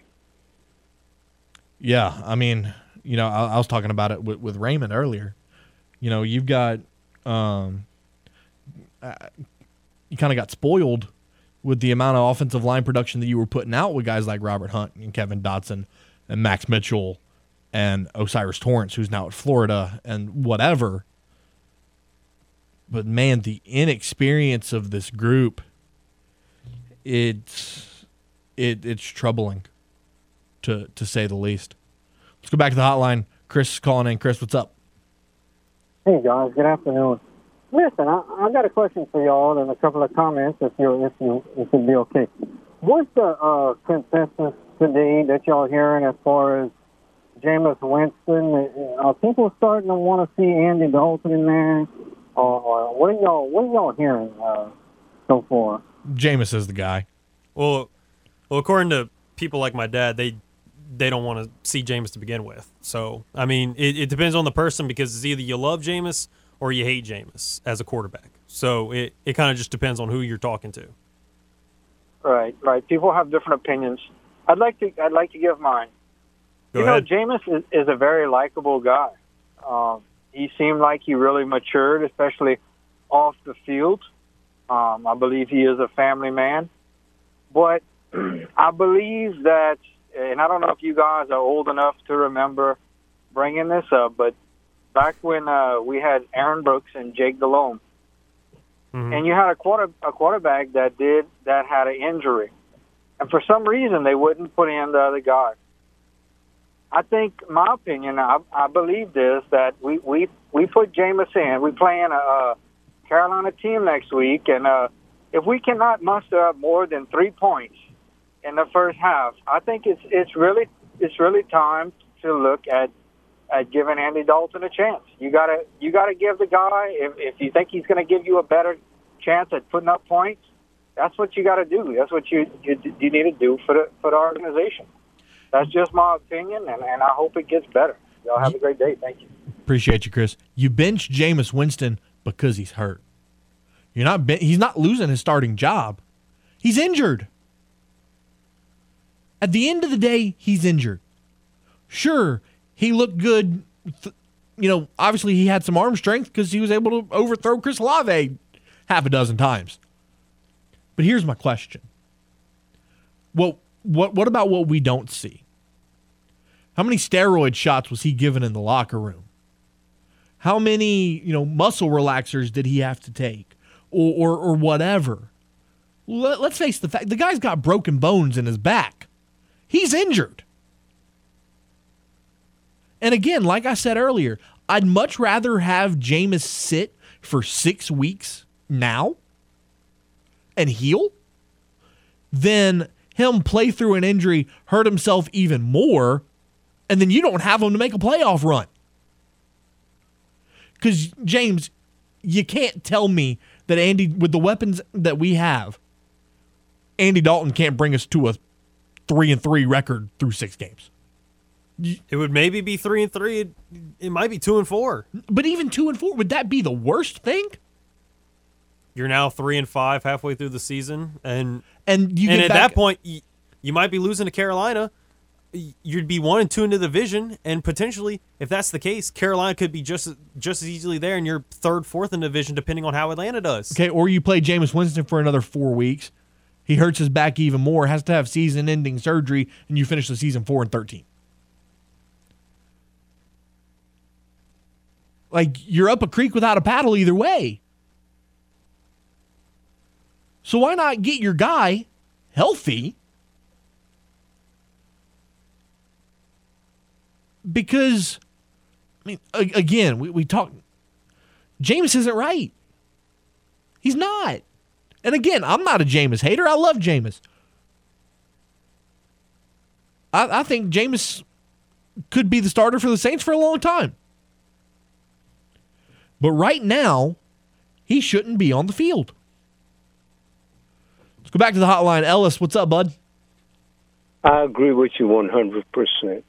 Yeah, I mean, you know, I, I was talking about it with, with Raymond earlier. You know, you've got, um, uh, you kind of got spoiled with the amount of offensive line production that you were putting out with guys like Robert Hunt and Kevin Dotson and Max Mitchell and O'Cyrus Torrence, who's now at Florida and whatever. But man, the inexperience of this group, it's it it's troubling to to say the least. Let's go back to the hotline. Chris is calling in. Chris, what's up? Hey guys, good afternoon. Listen, I, I got a question for y'all and a couple of comments if you if you if it'd be okay. What's the uh, consensus today that y'all hearing as far as Jameis Winston? Are people starting to want to see Andy Dalton in there, or, or what are y'all what are y'all hearing uh, so far? Jameis is the guy. Well, well, according to people like my dad, they they don't want to see Jameis to begin with. So, I mean, it, it depends on the person because it's either you love Jameis or you hate Jameis as a quarterback. So it, it kind of just depends on who you're talking to. Right, right. People have different opinions. I'd like to I'd like to give mine. Go you ahead. know, Jameis is, is a very likable guy. Um, he seemed like he really matured, especially off the field. Um, I believe he is a family man. But [clears throat] I believe that, and I don't know if you guys are old enough to remember bringing this up, but back when uh, we had Aaron Brooks and Jake Delhomme, and you had a quarter a quarterback that did that had an injury, and for some reason they wouldn't put in the other guy. I think my opinion, I, I believe this that we we we put Jameis in. We playing a, a Carolina team next week, and uh, if we cannot muster up more than three points in the first half, I think it's it's really it's really time to look at at giving Andy Dalton a chance. You gotta you gotta give the guy if if you think he's to give you a better chance at putting up points. That's what you got to do. That's what you, you you need to do for the for the organization. That's just my opinion, and, and I hope it gets better. Y'all have a great day. Thank you. Appreciate you, Chris. You bench Jameis Winston because he's hurt. You're not. He's not losing his starting job. He's injured. At the end of the day, he's injured. Sure, he looked good. You know, obviously he had some arm strength because he was able to overthrow Chris Olave half a dozen times. But here's my question. Well, what what about what we don't see? How many steroid shots was he given in the locker room? How many, you know, muscle relaxers did he have to take? Or or, or whatever. Let, let's face the fact the guy's got broken bones in his back. He's injured. And again, like I said earlier, I'd much rather have Jameis sit for six weeks now and heal than him play through an injury, hurt himself even more, and then you don't have him to make a playoff run. Because, James, you can't tell me that Andy, with the weapons that we have, Andy Dalton can't bring us to a three and three record through six games. It would maybe be three and three. It, it might be two and four. But even two and four, would that be the worst thing? you're now three and five halfway through the season, and and you and at back- that point you, you might be losing to Carolina. You'd be one and two in the division, and potentially, if that's the case, Carolina could be just just as easily there, and you're third, fourth in the division, depending on how Atlanta does. Okay, or you play Jameis Winston for another four weeks. He hurts his back even more, has to have season ending surgery, and you finish the season four and thirteen. Like you're up a creek without a paddle either way. So why not get your guy healthy? Because I mean, again, we, we talk James isn't right. He's not. And again, I'm not a Jameis hater. I love Jameis. I, I think Jameis could be the starter for the Saints for a long time. But right now, he shouldn't be on the field. Let's go back to the hotline. Ellis, what's up, bud? I agree with you 100%.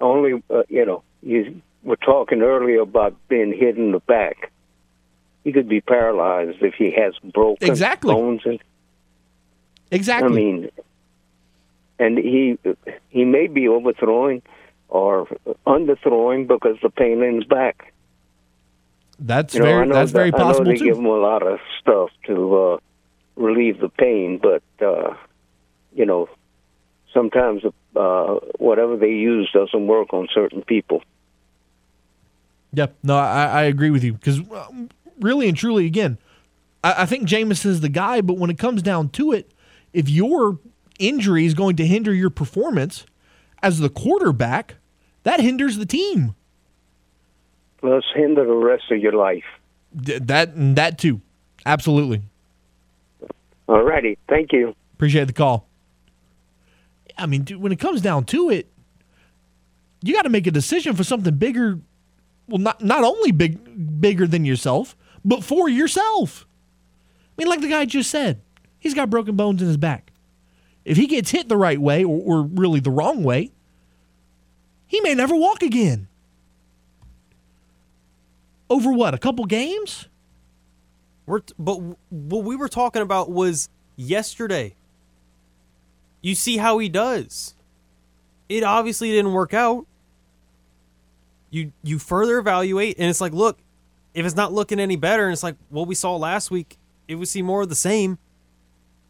Only, uh, you know, you were talking earlier about being hit in the back. He could be paralyzed if he has broken Exactly. bones. And, Exactly. I mean, and he he may be overthrowing or underthrowing because the pain in his back. That's You know, very that's that- very I know possible they too. give him a lot of stuff to uh, relieve the pain, but uh, you know, sometimes uh, whatever they use doesn't work on certain people. Yep. No, I, I agree with you because really and truly, again, I, I think Jameis is the guy. But when it comes down to it, if your injury is going to hinder your performance as the quarterback, that hinders the team. Plus, hinder the rest of your life. D- that that too, absolutely. All righty, thank you. Appreciate the call. I mean, dude, when it comes down to it, you got to make a decision for something bigger. Well, not not only big bigger than yourself, but for yourself. I mean, like the guy just said, he's got broken bones in his back. If he gets hit the right way, or, or really the wrong way, he may never walk again. Over what? A couple games? We're t- but w- what we were talking about was yesterday. You see how he does. It obviously didn't work out. You you further evaluate, and it's like, look, if it's not looking any better, and it's like what we saw last week, if we see more of the same,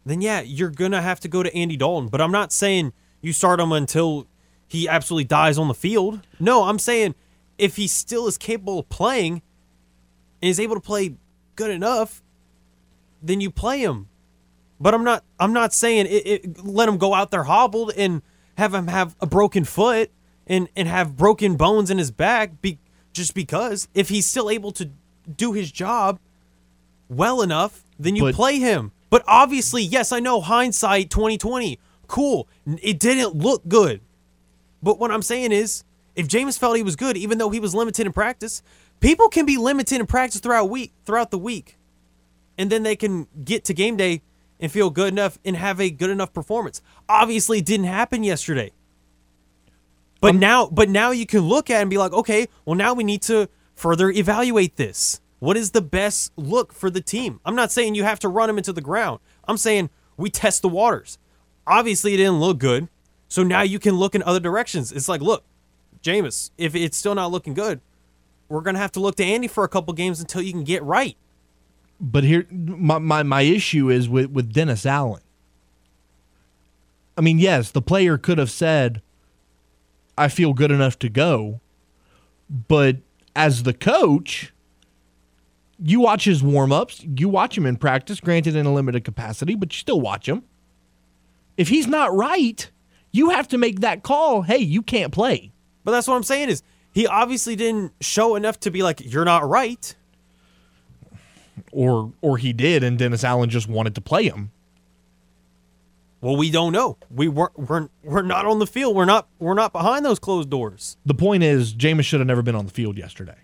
then yeah, you're gonna have to go to Andy Dalton. But I'm not saying you start him until he absolutely dies on the field. No, I'm saying if he still is capable of playing and is able to play good enough, then you play him. But I'm not. I'm not saying it, it, let him go out there hobbled and have him have a broken foot and and have broken bones in his back. Just because if he's still able to do his job well enough, then you But- play him. But obviously, yes, I know hindsight 2020. Cool. It didn't look good. But what I'm saying is, if Jameis felt he was good, even though he was limited in practice, people can be limited in practice throughout week throughout the week, and then they can get to game day and feel good enough and have a good enough performance. Obviously, it didn't happen yesterday. But now, but now you can look at it and be like, okay, well now we need to further evaluate this. What is the best look for the team? I'm not saying you have to run him into the ground. I'm saying we test the waters. Obviously, it didn't look good. So now you can look in other directions. It's like, look, Jameis, if it's still not looking good, we're gonna have to look to Andy for a couple games until you can get right. But here, my, my, my issue is with, with Dennis Allen. I mean, yes, the player could have said, I feel good enough to go. But as the coach, you watch his warm ups, you watch him in practice, granted in a limited capacity, but you still watch him. If he's not right, you have to make that call hey, you can't play. But that's what I'm saying is he obviously didn't show enough to be like, you're not right. Or or he did, and Dennis Allen just wanted to play him. Well, we don't know. We weren't we're, we're not on the field. We're not we're not behind those closed doors. The point is, Jameis should have never been on the field yesterday.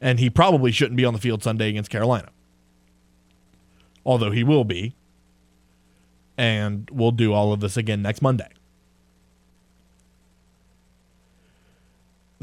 And he probably shouldn't be on the field Sunday against Carolina. Although he will be. And we'll do all of this again next Monday.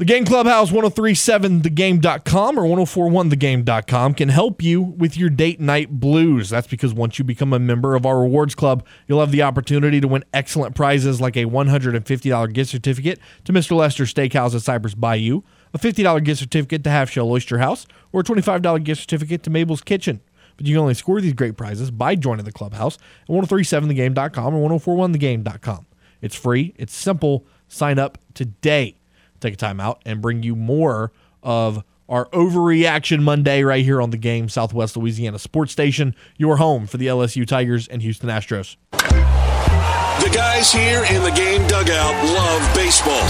The Game Clubhouse 1037thegame.com or 1041thegame.com can help you with your date night blues. That's because once you become a member of our rewards club, you'll have the opportunity to win excellent prizes like a $150 gift certificate to Mr. Lester Steakhouse at Cypress Bayou, a $50 gift certificate to Half Shell Oyster House, or a $25 gift certificate to Mabel's Kitchen. But you can only score these great prizes by joining the clubhouse at 1037thegame.com or 1041thegame.com. It's free, it's simple. Sign up today take a time out and bring you more of our overreaction Monday right here on the game, Southwest Louisiana Sports Station, your home for the LSU Tigers and Houston Astros. The guys here in the game dugout love baseball.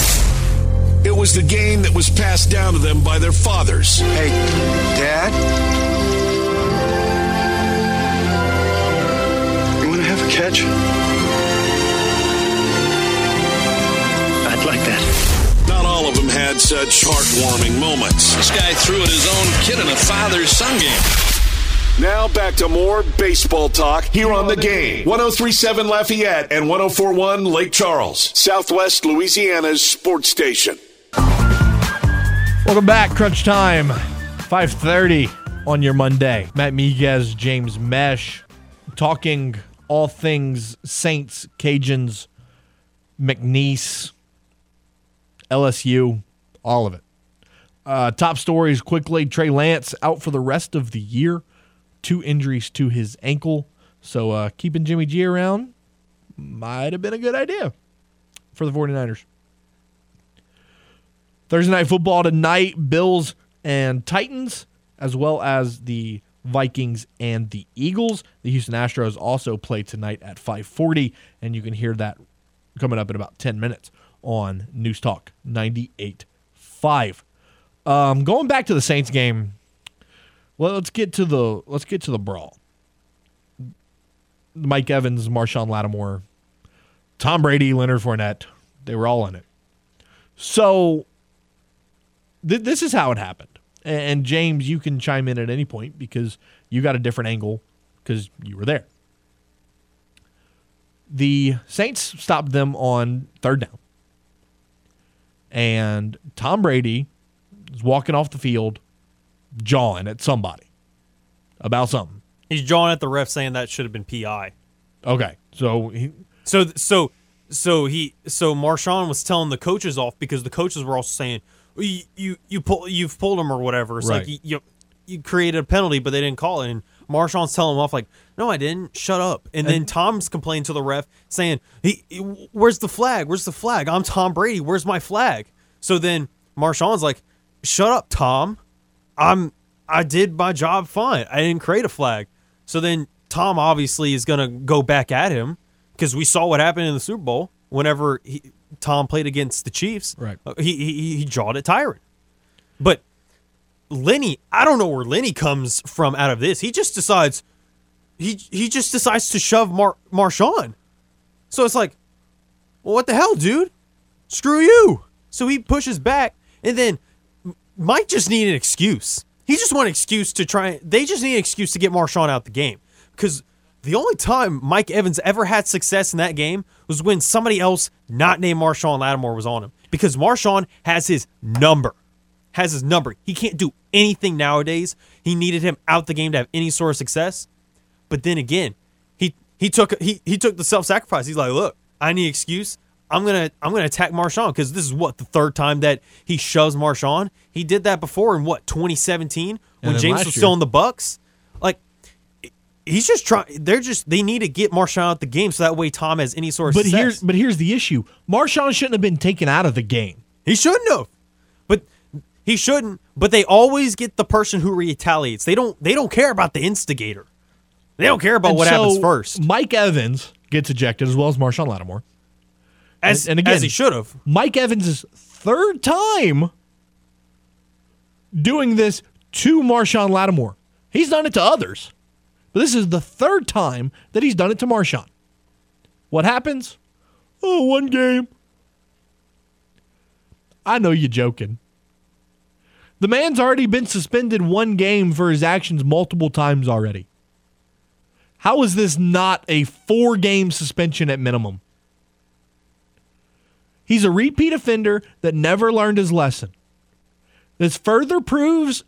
It was the game that was passed down to them by their fathers. Hey, Dad? You want to have a catch? Of them had such heartwarming moments. This guy threw at his own kid in a father son game. Now back to more baseball talk here on the game. 1037 Lafayette and 1041 Lake Charles, Southwest Louisiana's sports station. Welcome back, Crunch Time, 5:30 on your Monday. Matt Miguez, James Mesh, talking all things Saints, Cajuns, McNeese, LSU, all of it. Uh, top stories quickly Trey Lance out for the rest of the year, two injuries to his ankle. So uh, keeping Jimmy G around might have been a good idea for the 49ers. Thursday night football tonight Bills and Titans, as well as the Vikings and the Eagles. The Houston Astros also play tonight at 540, and you can hear that coming up in about 10 minutes on News Talk 98.5. Um, going back to the Saints game, well, let's get to the let's get to the brawl. Mike Evans, Marshon Lattimore, Tom Brady, Leonard Fournette, they were all in it. So th- this is how it happened. And, and James, you can chime in at any point because you got a different angle because you were there. The Saints stopped them on third down and Tom Brady is walking off the field, jawing at somebody about something. He's jawing at the ref, saying that should have been PI. Okay, so he, so so so he so Marshon was telling the coaches off because the coaches were also saying you you, you pull you've pulled him or whatever. It's Right. like you, you you created a penalty, but they didn't call it. And Marshon's telling him off like, "No, I didn't. Shut up." And, then Tom's complaining to the ref, saying, "He, he- where's the flag? Where's the flag? I'm Tom Brady. Where's my flag?" So then Marshon's like, "Shut up, Tom. I'm I did my job fine. I didn't create a flag." So then Tom obviously is gonna go back at him because we saw what happened in the Super Bowl whenever he, Tom played against the Chiefs. Right. Uh, He he, he jawed at Tyrann, but Lenny, I don't know where Lenny comes from out of this. He just decides he he just decides to shove Mar- Marshon. So it's like, well, what the hell, dude? Screw you. So he pushes back, and then Mike just needed an excuse. He just wanted an excuse to try. They just need an excuse to get Marshon out the game because the only time Mike Evans ever had success in that game was when somebody else not named Marshon Lattimore was on him because Marshon has his number has his number. He can't do anything nowadays. He needed him out the game to have any sort of success. But then again, he he took he he took the self sacrifice. He's like, look, I need an excuse. I'm gonna I'm gonna attack Marshon because this is what the third time that he shoves Marshon. He did that before in what 2017 when James was year. still in the Bucs. Like he's just trying. They're just they need to get Marshon out the game so that way Tom has any sort of but success. here's but here's the issue: Marshon shouldn't have been taken out of the game. He shouldn't have. He shouldn't. But they always get the person who retaliates. They don't. They don't care about the instigator. They don't care about And what so happens first. Mike Evans gets ejected as well as Marshon Lattimore. As, and, and again, as he should have. Mike Evans' third time doing this to Marshon Lattimore. He's done it to others, but this is the third time that he's done it to Marshon. What happens? Oh, one game. I know you're joking. The man's already been suspended one game for his actions multiple times already. How is this not a four game suspension at minimum? He's a repeat offender that never learned his lesson. This further proves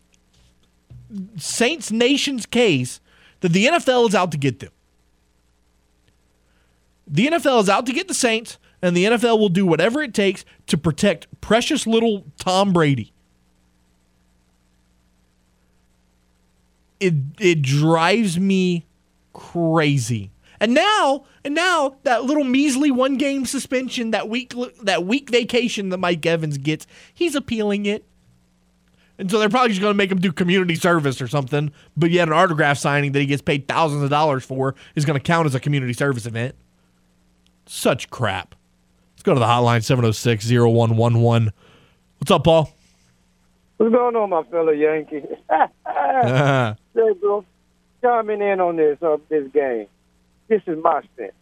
Saints Nation's case that the NFL is out to get them. The NFL is out to get the Saints, and the NFL will do whatever it takes to protect precious little Tom Brady. It it drives me crazy. And now, and now that little measly one game suspension, that week that week vacation that Mike Evans gets, he's appealing it. And so they're probably just going to make him do community service or something. But yet, an autograph signing that he gets paid thousands of dollars for is going to count as a community service event. Such crap. Let's go to the hotline 706 0111. What's up, Paul? What's going on, my fellow Yankee? [laughs] Hey, bro, chiming in on this uh, this game. This is my stance.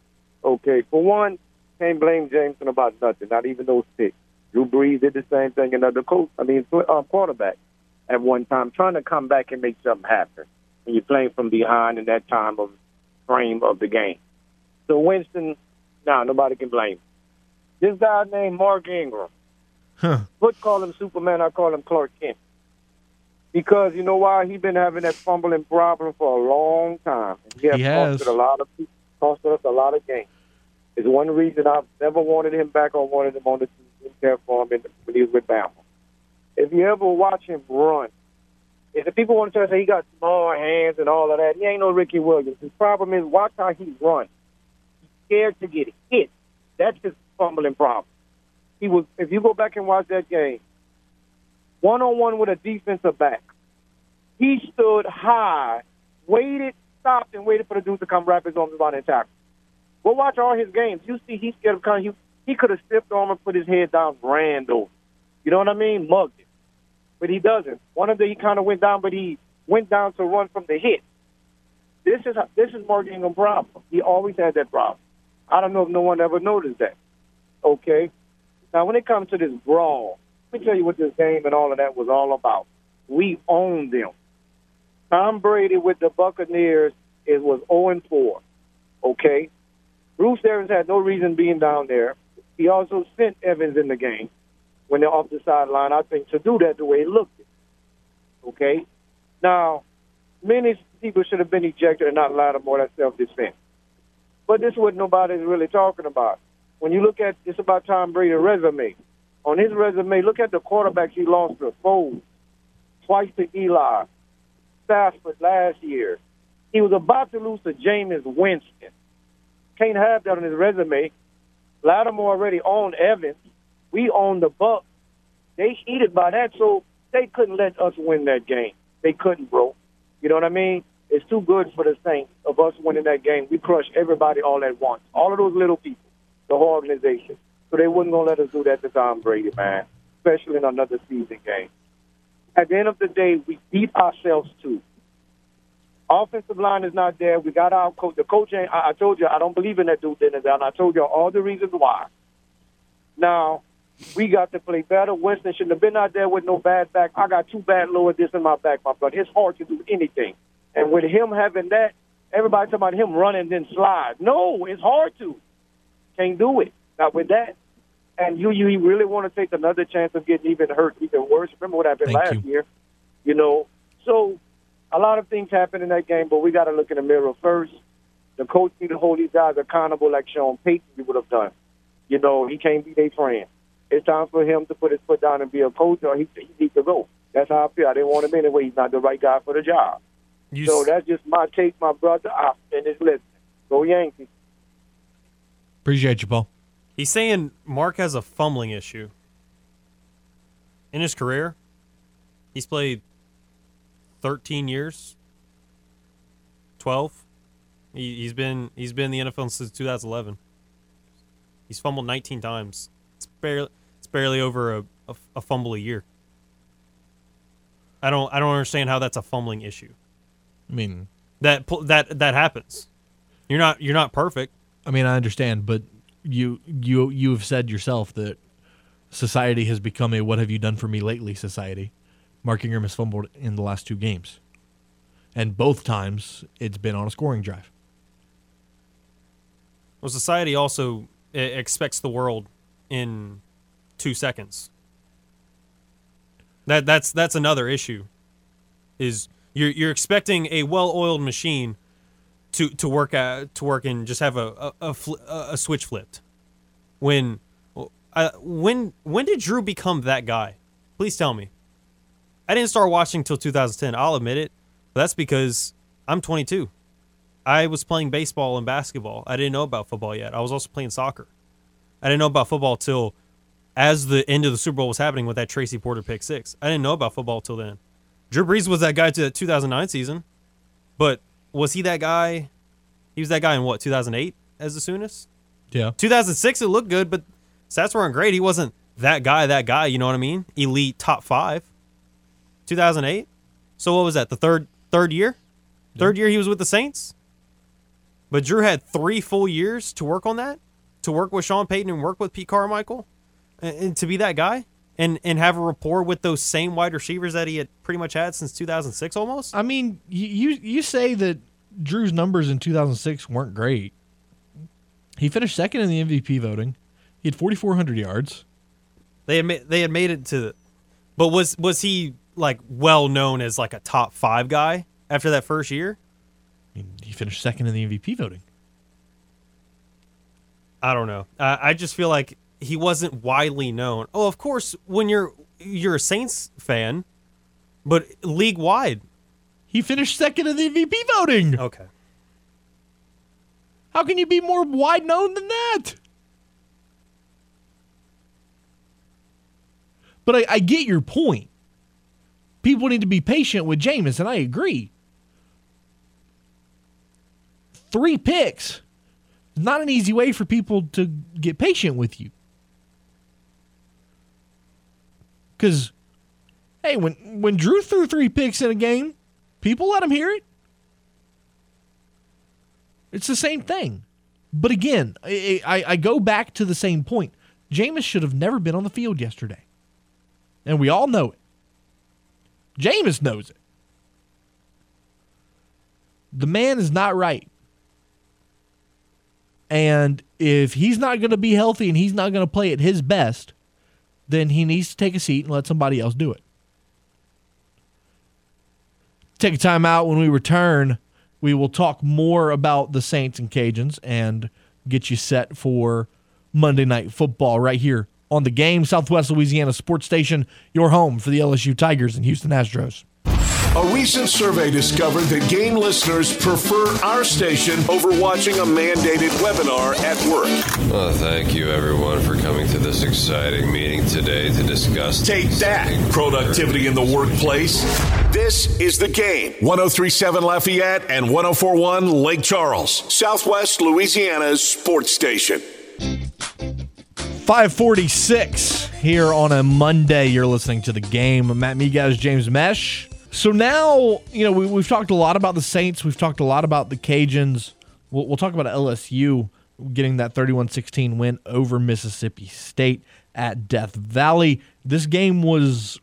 Okay, for one, can't blame Jameson about nothing, not even those picks. Drew Brees did the same thing, another coach, I mean, uh, quarterback at one time, trying to come back and make something happen And you're playing from behind in that time of frame of the game. So Winston, nah, nobody can blame. him. This guy named Mark Ingram. Huh. Foot call him Superman, I call him Clark Kent. Because you know why? He's been having that fumbling problem for a long time. And he has, He has. costed a lot of people, costed us a lot of games. It's one reason I've never wanted him back or wanted him on the team didn't care for him when he was with Bama. If you ever watch him run, if the people want to try to say he got small hands and all of that, he ain't no Ricky Williams. His problem is watch how he runs. He's scared to get hit. That's his fumbling problem. He was. If you go back and watch that game, one on one with a defensive back, he stood high, waited, stopped, and waited for the dude to come wrap his arms around and tackle. Go watch all his games. You see, he's scared of kind. He he could have stepped on him and put his head down, ran over. You know what I mean? Mugged him, but he doesn't. One of the he kind of went down, but he went down to run from the hit. This is this is Mark Ingram's problem. He always had that problem. I don't know if no one ever noticed that. Okay. Now, when it comes to this brawl, let me tell you what this game and all of that was all about. We owned them. Tom Brady with the Buccaneers it was 0 4. Okay. Bruce Arians had no reason being down there. He also sent Evans in the game when they're off the sideline. I think to do that the way he looked. Okay. Now, many people should have been ejected and not Lattimore. That's self-defense. But this is what nobody's really talking about. When you look at it's about Tom Brady's resume. On his resume, look at the quarterbacks he lost to: Foles, twice to Eli, Stafford last year. He was about to lose to Jameis Winston. Can't have that on his resume. Lattimore already owned Evans. We own the Bucs. They heated by that, so they couldn't let us win that game. They couldn't, bro. You know what I mean? It's too good for the Saints of us winning that game. We crushed everybody all at once. All of those little people, the whole organization. So they wasn't gonna let us do that to Tom Brady, man. Especially in another season game. At the end of the day, we beat ourselves too. Offensive line is not there. We got our coach. The coach ain't. I, I told you I don't believe in that dude Dennis Allen. I told you all the reasons why. Now we got to play better. Winston shouldn't have been out there with no bad back. I got two bad lower discs in my back, my brother. It's hard to do anything. And with him having that, everybody talking about him running then slide. No, it's hard to. Can't do it. Not with that. And you, you really want to take another chance of getting even hurt, even worse. Remember what happened Thank last you. year? You know, so a lot of things happen in that game, but we got to look in the mirror first. The coach need to hold these guys accountable like Sean Payton would have done. You know, he can't be their friend. It's time for him to put his foot down and be a coach, or he, he needs to go. That's how I feel. I didn't want him anyway. He's not the right guy for the job. You so s- that's just my take, my brother. I finish listening. Go Yankees. Appreciate you, Paul. He's saying Mark has a fumbling issue. In his career, he's played 13 years, 12. He, he's been he's been in the NFL since 2011. He's fumbled 19 times. It's barely it's barely over a, a, a fumble a year. I don't I don't understand how that's a fumbling issue. I mean, That that that happens. You're not you're not perfect. I mean, I understand, but you you you have said yourself that society has become a "What have you done for me lately?" society. Mark Ingram has fumbled in the last two games, and both times it's been on a scoring drive. Well, society also expects the world in two seconds. That that's that's another issue. Is you're you're expecting a well-oiled machine to to work at, to work and just have a a, a, a switch flipped. When uh, when when did Drew become that guy? Please tell me. I didn't start watching until 2010. I'll admit it. That's because I'm 22. I was playing baseball and basketball. I didn't know about football yet. I was also playing soccer. I didn't know about football till as the end of the Super Bowl was happening with that Tracy Porter pick six. I didn't know about football till then. Drew Brees was that guy to the 2009 season, but was he that guy? He was that guy in what 2008 as the soonest. Yeah. 2006 it looked good, but stats weren't great. He wasn't that guy. That guy. You know what I mean? Elite top five. 2008. So what was that? The third third year. Third year he was with the Saints. But Drew had three full years to work on that, to work with Sean Payton and work with Pete Carmichael, and, and to be that guy and and have a rapport with those same wide receivers that he had pretty much had since 2006 almost. I mean, you you, say that Drew's numbers in 2006 weren't great. He finished second in the MVP voting. He had 4,400 yards. They had ma- they had made it to, but was was he like well known as like a top five guy after that first year? I mean, He finished second in the MVP voting. I don't know. I, I just feel like he wasn't widely known. Oh, of course, when you're you're a Saints fan, but league wide, he finished second in the MVP voting. Okay. How can you be more wide known than that? But I, I get your point. People need to be patient with Jameis, and I agree. Three picks not an easy way for people to get patient with you. Because, hey, when, when Drew threw three picks in a game, people let him hear it. It's the same thing. But again, I, I, I go back to the same point. Jameis should have never been on the field yesterday. And we all know it. Jameis knows it. The man is not right. And if he's not going to be healthy and he's not going to play at his best, then he needs to take a seat and let somebody else do it. Take a time out when we return. We will talk more about the Saints and Cajuns and get you set for Monday Night Football right here on the game, Southwest Louisiana Sports Station, your home for the LSU Tigers and Houston Astros. A recent survey discovered that game listeners prefer our station over watching a mandated webinar at work. Well, thank you, everyone, for coming to this exciting meeting today to discuss. Take that, productivity in the workplace. This is the game. 1037 Lafayette and 1041 Lake Charles, Southwest Louisiana's sports station. 546 here on a Monday. You're listening to the game. Matt Miguez, James Mesh. So now, you know, we, have talked a lot about the Saints. We've talked a lot about the Cajuns. We'll, we'll talk about LSU getting that 31 16 win over Mississippi State at Death Valley. This game was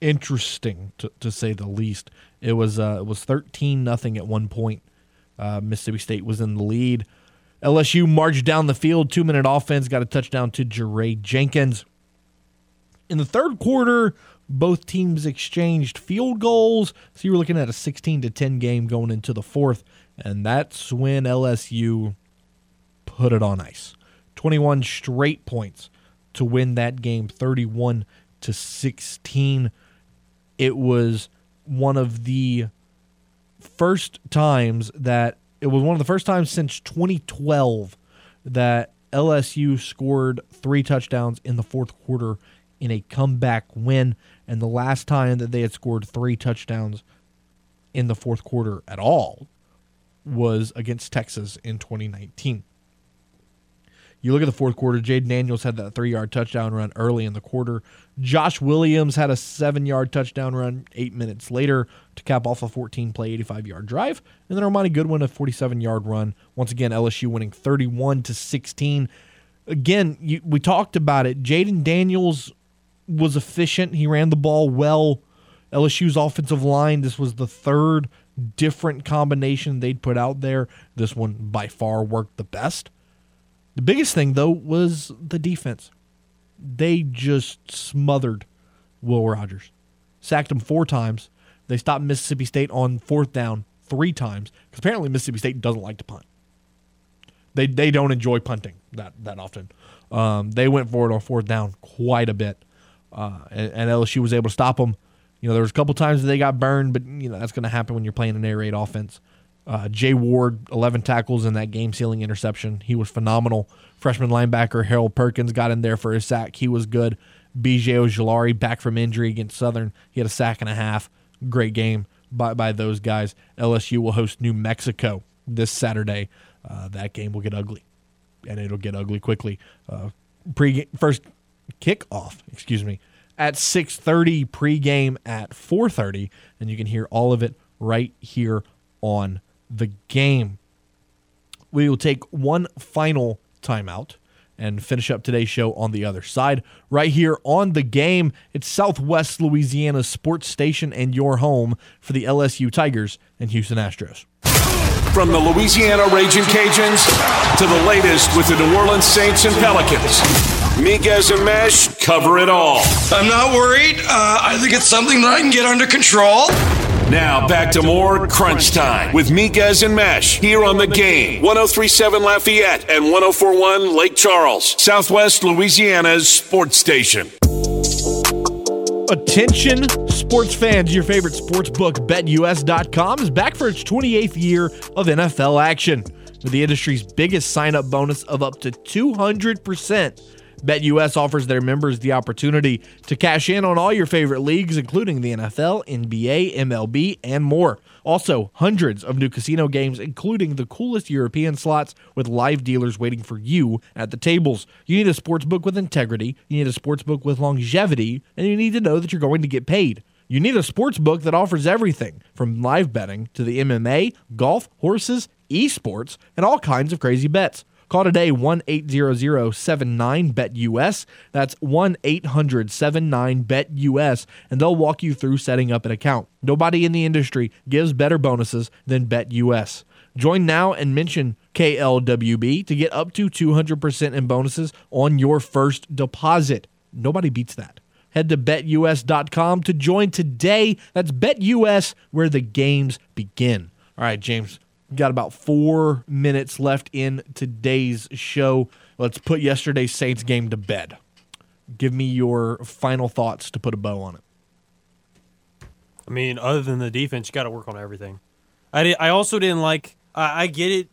interesting, to, to say the least. It was uh, it was 13 nothing at one point. Uh, Mississippi State was in the lead. LSU marched down the field, two minute offense, got a touchdown to Jaray Jenkins. In the third quarter, both teams exchanged field goals. So you were looking at a 16 to 10 game going into the fourth, and that's when LSU put it on ice. 21 straight points to win that game 31 to 16. It was one of the first times that it was one of the first times since 2012 that LSU scored three touchdowns in the fourth quarter in a comeback win and the last time that they had scored three touchdowns in the fourth quarter at all was against Texas in 2019. You look at the fourth quarter, Jayden Daniels had that three yard touchdown run early in the quarter. Josh Williams had a seven yard touchdown run eight minutes later to cap off a 14 play, 85 yard drive. And then Armoni Goodwin, a 47 yard run. Once again, LSU winning 31 to 16. Again, you, we talked about it. Jayden Daniels was efficient. He ran the ball well. LSU's offensive line, this was the third different combination they'd put out there. This one by far worked the best. The biggest thing, though, was the defense. They just smothered Will Rogers. sacked him four times. They stopped Mississippi State on fourth down three times because apparently Mississippi State doesn't like to punt. They they don't enjoy punting that that often. Um, they went for it on fourth down quite a bit, uh, and, and LSU was able to stop them. You know, there was a couple times that they got burned, but you know that's going to happen when you're playing an air raid offense. Uh, Jay Ward, 11 tackles in that game sealing interception. He was phenomenal. Freshman linebacker Harold Perkins got in there for a sack. He was good. BJ Ojulari back from injury against Southern. He had a sack and a half. Great game by, by those guys. LSU will host New Mexico this Saturday. Uh, that game will get ugly, and it'll get ugly quickly. Uh, pre first kickoff, excuse me, at 6:30. Pregame at 4:30, and you can hear all of it right here on the game. We will take one final timeout and finish up today's show on the other side. Right here on the game, it's Southwest Louisiana sports station and your home for the LSU Tigers and Houston Astros. From the Louisiana Raging Cajuns to the latest with the New Orleans Saints and Pelicans. Miguez and Mesh cover it all. I'm not worried. Uh, I think it's something that I can get under control. Now back to more Crunch Time with Miguez and Mesh here on the game. 1037 Lafayette and 1041 Lake Charles, Southwest Louisiana's sports station. Attention, sports fans, your favorite sports book, BetUS.com, is back for its 28th year of NFL action with the industry's biggest sign up bonus of up to 200%. BetUS offers their members the opportunity to cash in on all your favorite leagues, including the NFL, NBA, MLB, and more. Also, hundreds of new casino games, including the coolest European slots with live dealers waiting for you at the tables. You need a sports book with integrity, you need a sports book with longevity, and you need to know that you're going to get paid. You need a sports book that offers everything from live betting to the MMA, golf, horses, esports, and all kinds of crazy bets. Call today 1 800 79 bet US. That's 1 800 79 bet US, and they'll walk you through setting up an account. Nobody in the industry gives better bonuses than Bet US. Join now and mention KLWB to get up to 200% in bonuses on your first deposit. Nobody beats that. Head to betus.com to join today. That's BetUS, where the games begin. All right, James, got about four minutes left in today's show. Let's put yesterday's Saints game to bed. Give me your final thoughts to put a bow on it. I mean, other than the defense, you got to work on everything. I did, I also didn't like. I I get it.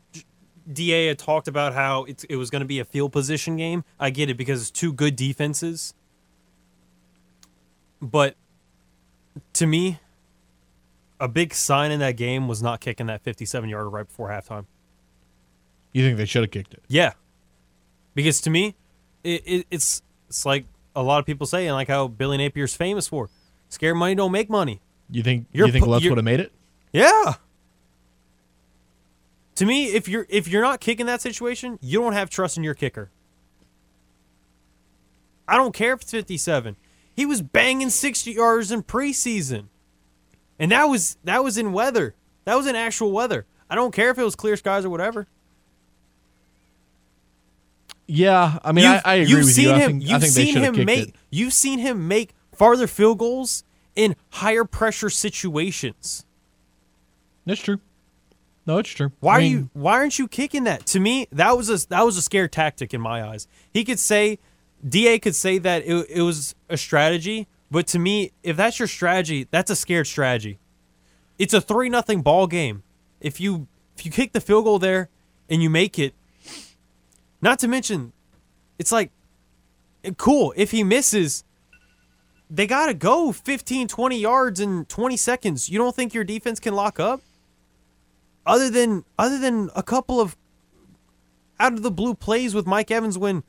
Da had talked about how it's, it was going to be a field position game. I get it because it's two good defenses. But to me, a big sign in that game was not kicking that 57 yarder right before halftime. You think they should have kicked it? Yeah, because to me, it, it, it's it's like a lot of people say, and like how Billy Napier's famous for, "Scare money don't make money. You think You're you think Lutz would have made it? Yeah. To me, if you're if you're not kicking that situation, you don't have trust in your kicker. I don't care if it's 57. He was banging 60 yards in preseason. And that was that was in weather. That was in actual weather. I don't care if it was clear skies or whatever. Yeah, I mean, I, I agree you've with seen you. I him. think, I you've think they seen should have him kicked make. it. You've seen him make farther field goals in higher pressure situations. That's true. No, it's true. Why I are you? Why aren't you kicking that? To me, that was a that was a scare tactic in my eyes. He could say, Da could say that it, it was a strategy, but to me, if that's your strategy, that's a scared strategy. It's a three nothing ball game. If you if you kick the field goal there and you make it, not to mention, it's like cool if he misses. They got to go 15, 20 yards in 20 seconds. You don't think your defense can lock up? other than other than a couple of out of the blue plays with Mike Evans when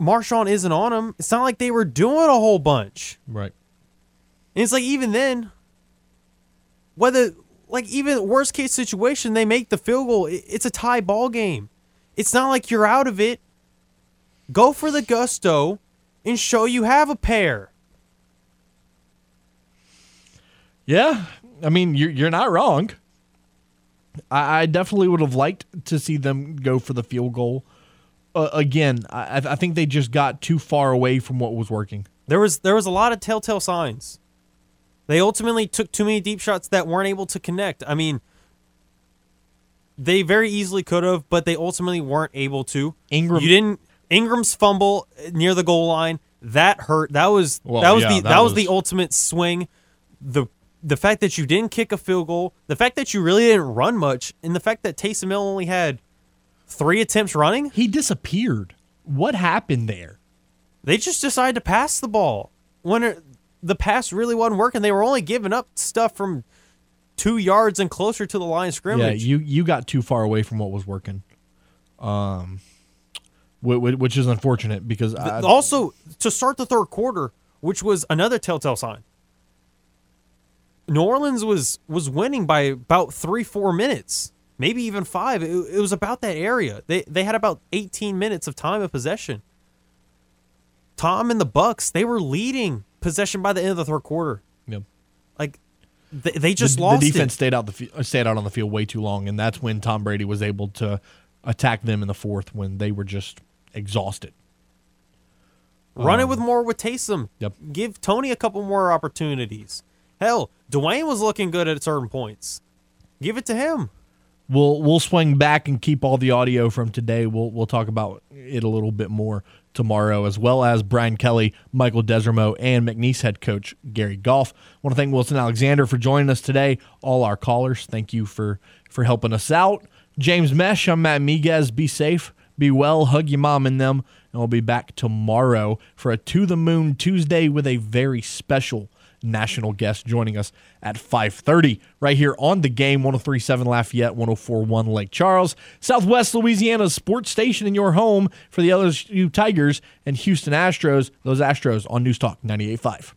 Marshon isn't on him, it's not like they were doing a whole bunch. Right. And it's like even then, whether like even worst case situation, they make the field goal. It's a tie ball game. It's not like you're out of it. Go for the gusto and show you have a pair. Yeah, I mean, you're you're not wrong. I, I definitely would have liked to see them go for the field goal. Uh, again, I, I think they just got too far away from what was working. There was there was a lot of telltale signs. They ultimately took too many deep shots that weren't able to connect. I mean, they very easily could have, but they ultimately weren't able to. Ingram, you didn't. Ingram's fumble near the goal line that hurt. That was Well, that was yeah, the that that, was, was- the ultimate swing. The the fact that you didn't kick a field goal, the fact that you really didn't run much, and the fact that Taysom Hill only had three attempts running. He disappeared. What happened there? They just decided to pass the ball when it, the pass really wasn't working. They were only giving up stuff from two yards and closer to the line of scrimmage. Yeah, you you got too far away from what was working, um, whi- whi- which is unfortunate because I, also, to start the third quarter, which was another telltale sign, New Orleans was was winning by about three, four minutes, maybe even five. It, it was about that area. They they had about 18 minutes of time of possession. Tom and the Bucs, they were leading possession by the end of the third quarter. Yep. Like they, they just the, lost the defense it. stayed out the uh, stayed out on the field way too long, and that's when Tom Brady was able to attack them in the fourth when they were just exhausted. Run it Um, with more with Taysom. Yep. Give Tony a couple more opportunities. Hell, Dwayne was looking good at certain points. Give it to him. We'll we'll swing back and keep all the audio from today. We'll we'll talk about it a little bit more tomorrow, as well as Brian Kelly, Michael Desormeaux, and McNeese head coach Gary Goff. want to thank Wilson Alexander for joining us today. All our callers, thank you for for helping us out. James Mesh, I'm Matt Miguez. Be safe, be well, hug your mom and them, and we'll be back tomorrow for a To the Moon Tuesday with a very special national guest joining us at 5.30 right here on the game 1037 lafayette 1041 lake charles southwest louisiana's sports station in your home for the lsu tigers and houston astros those astros on news talk 98.5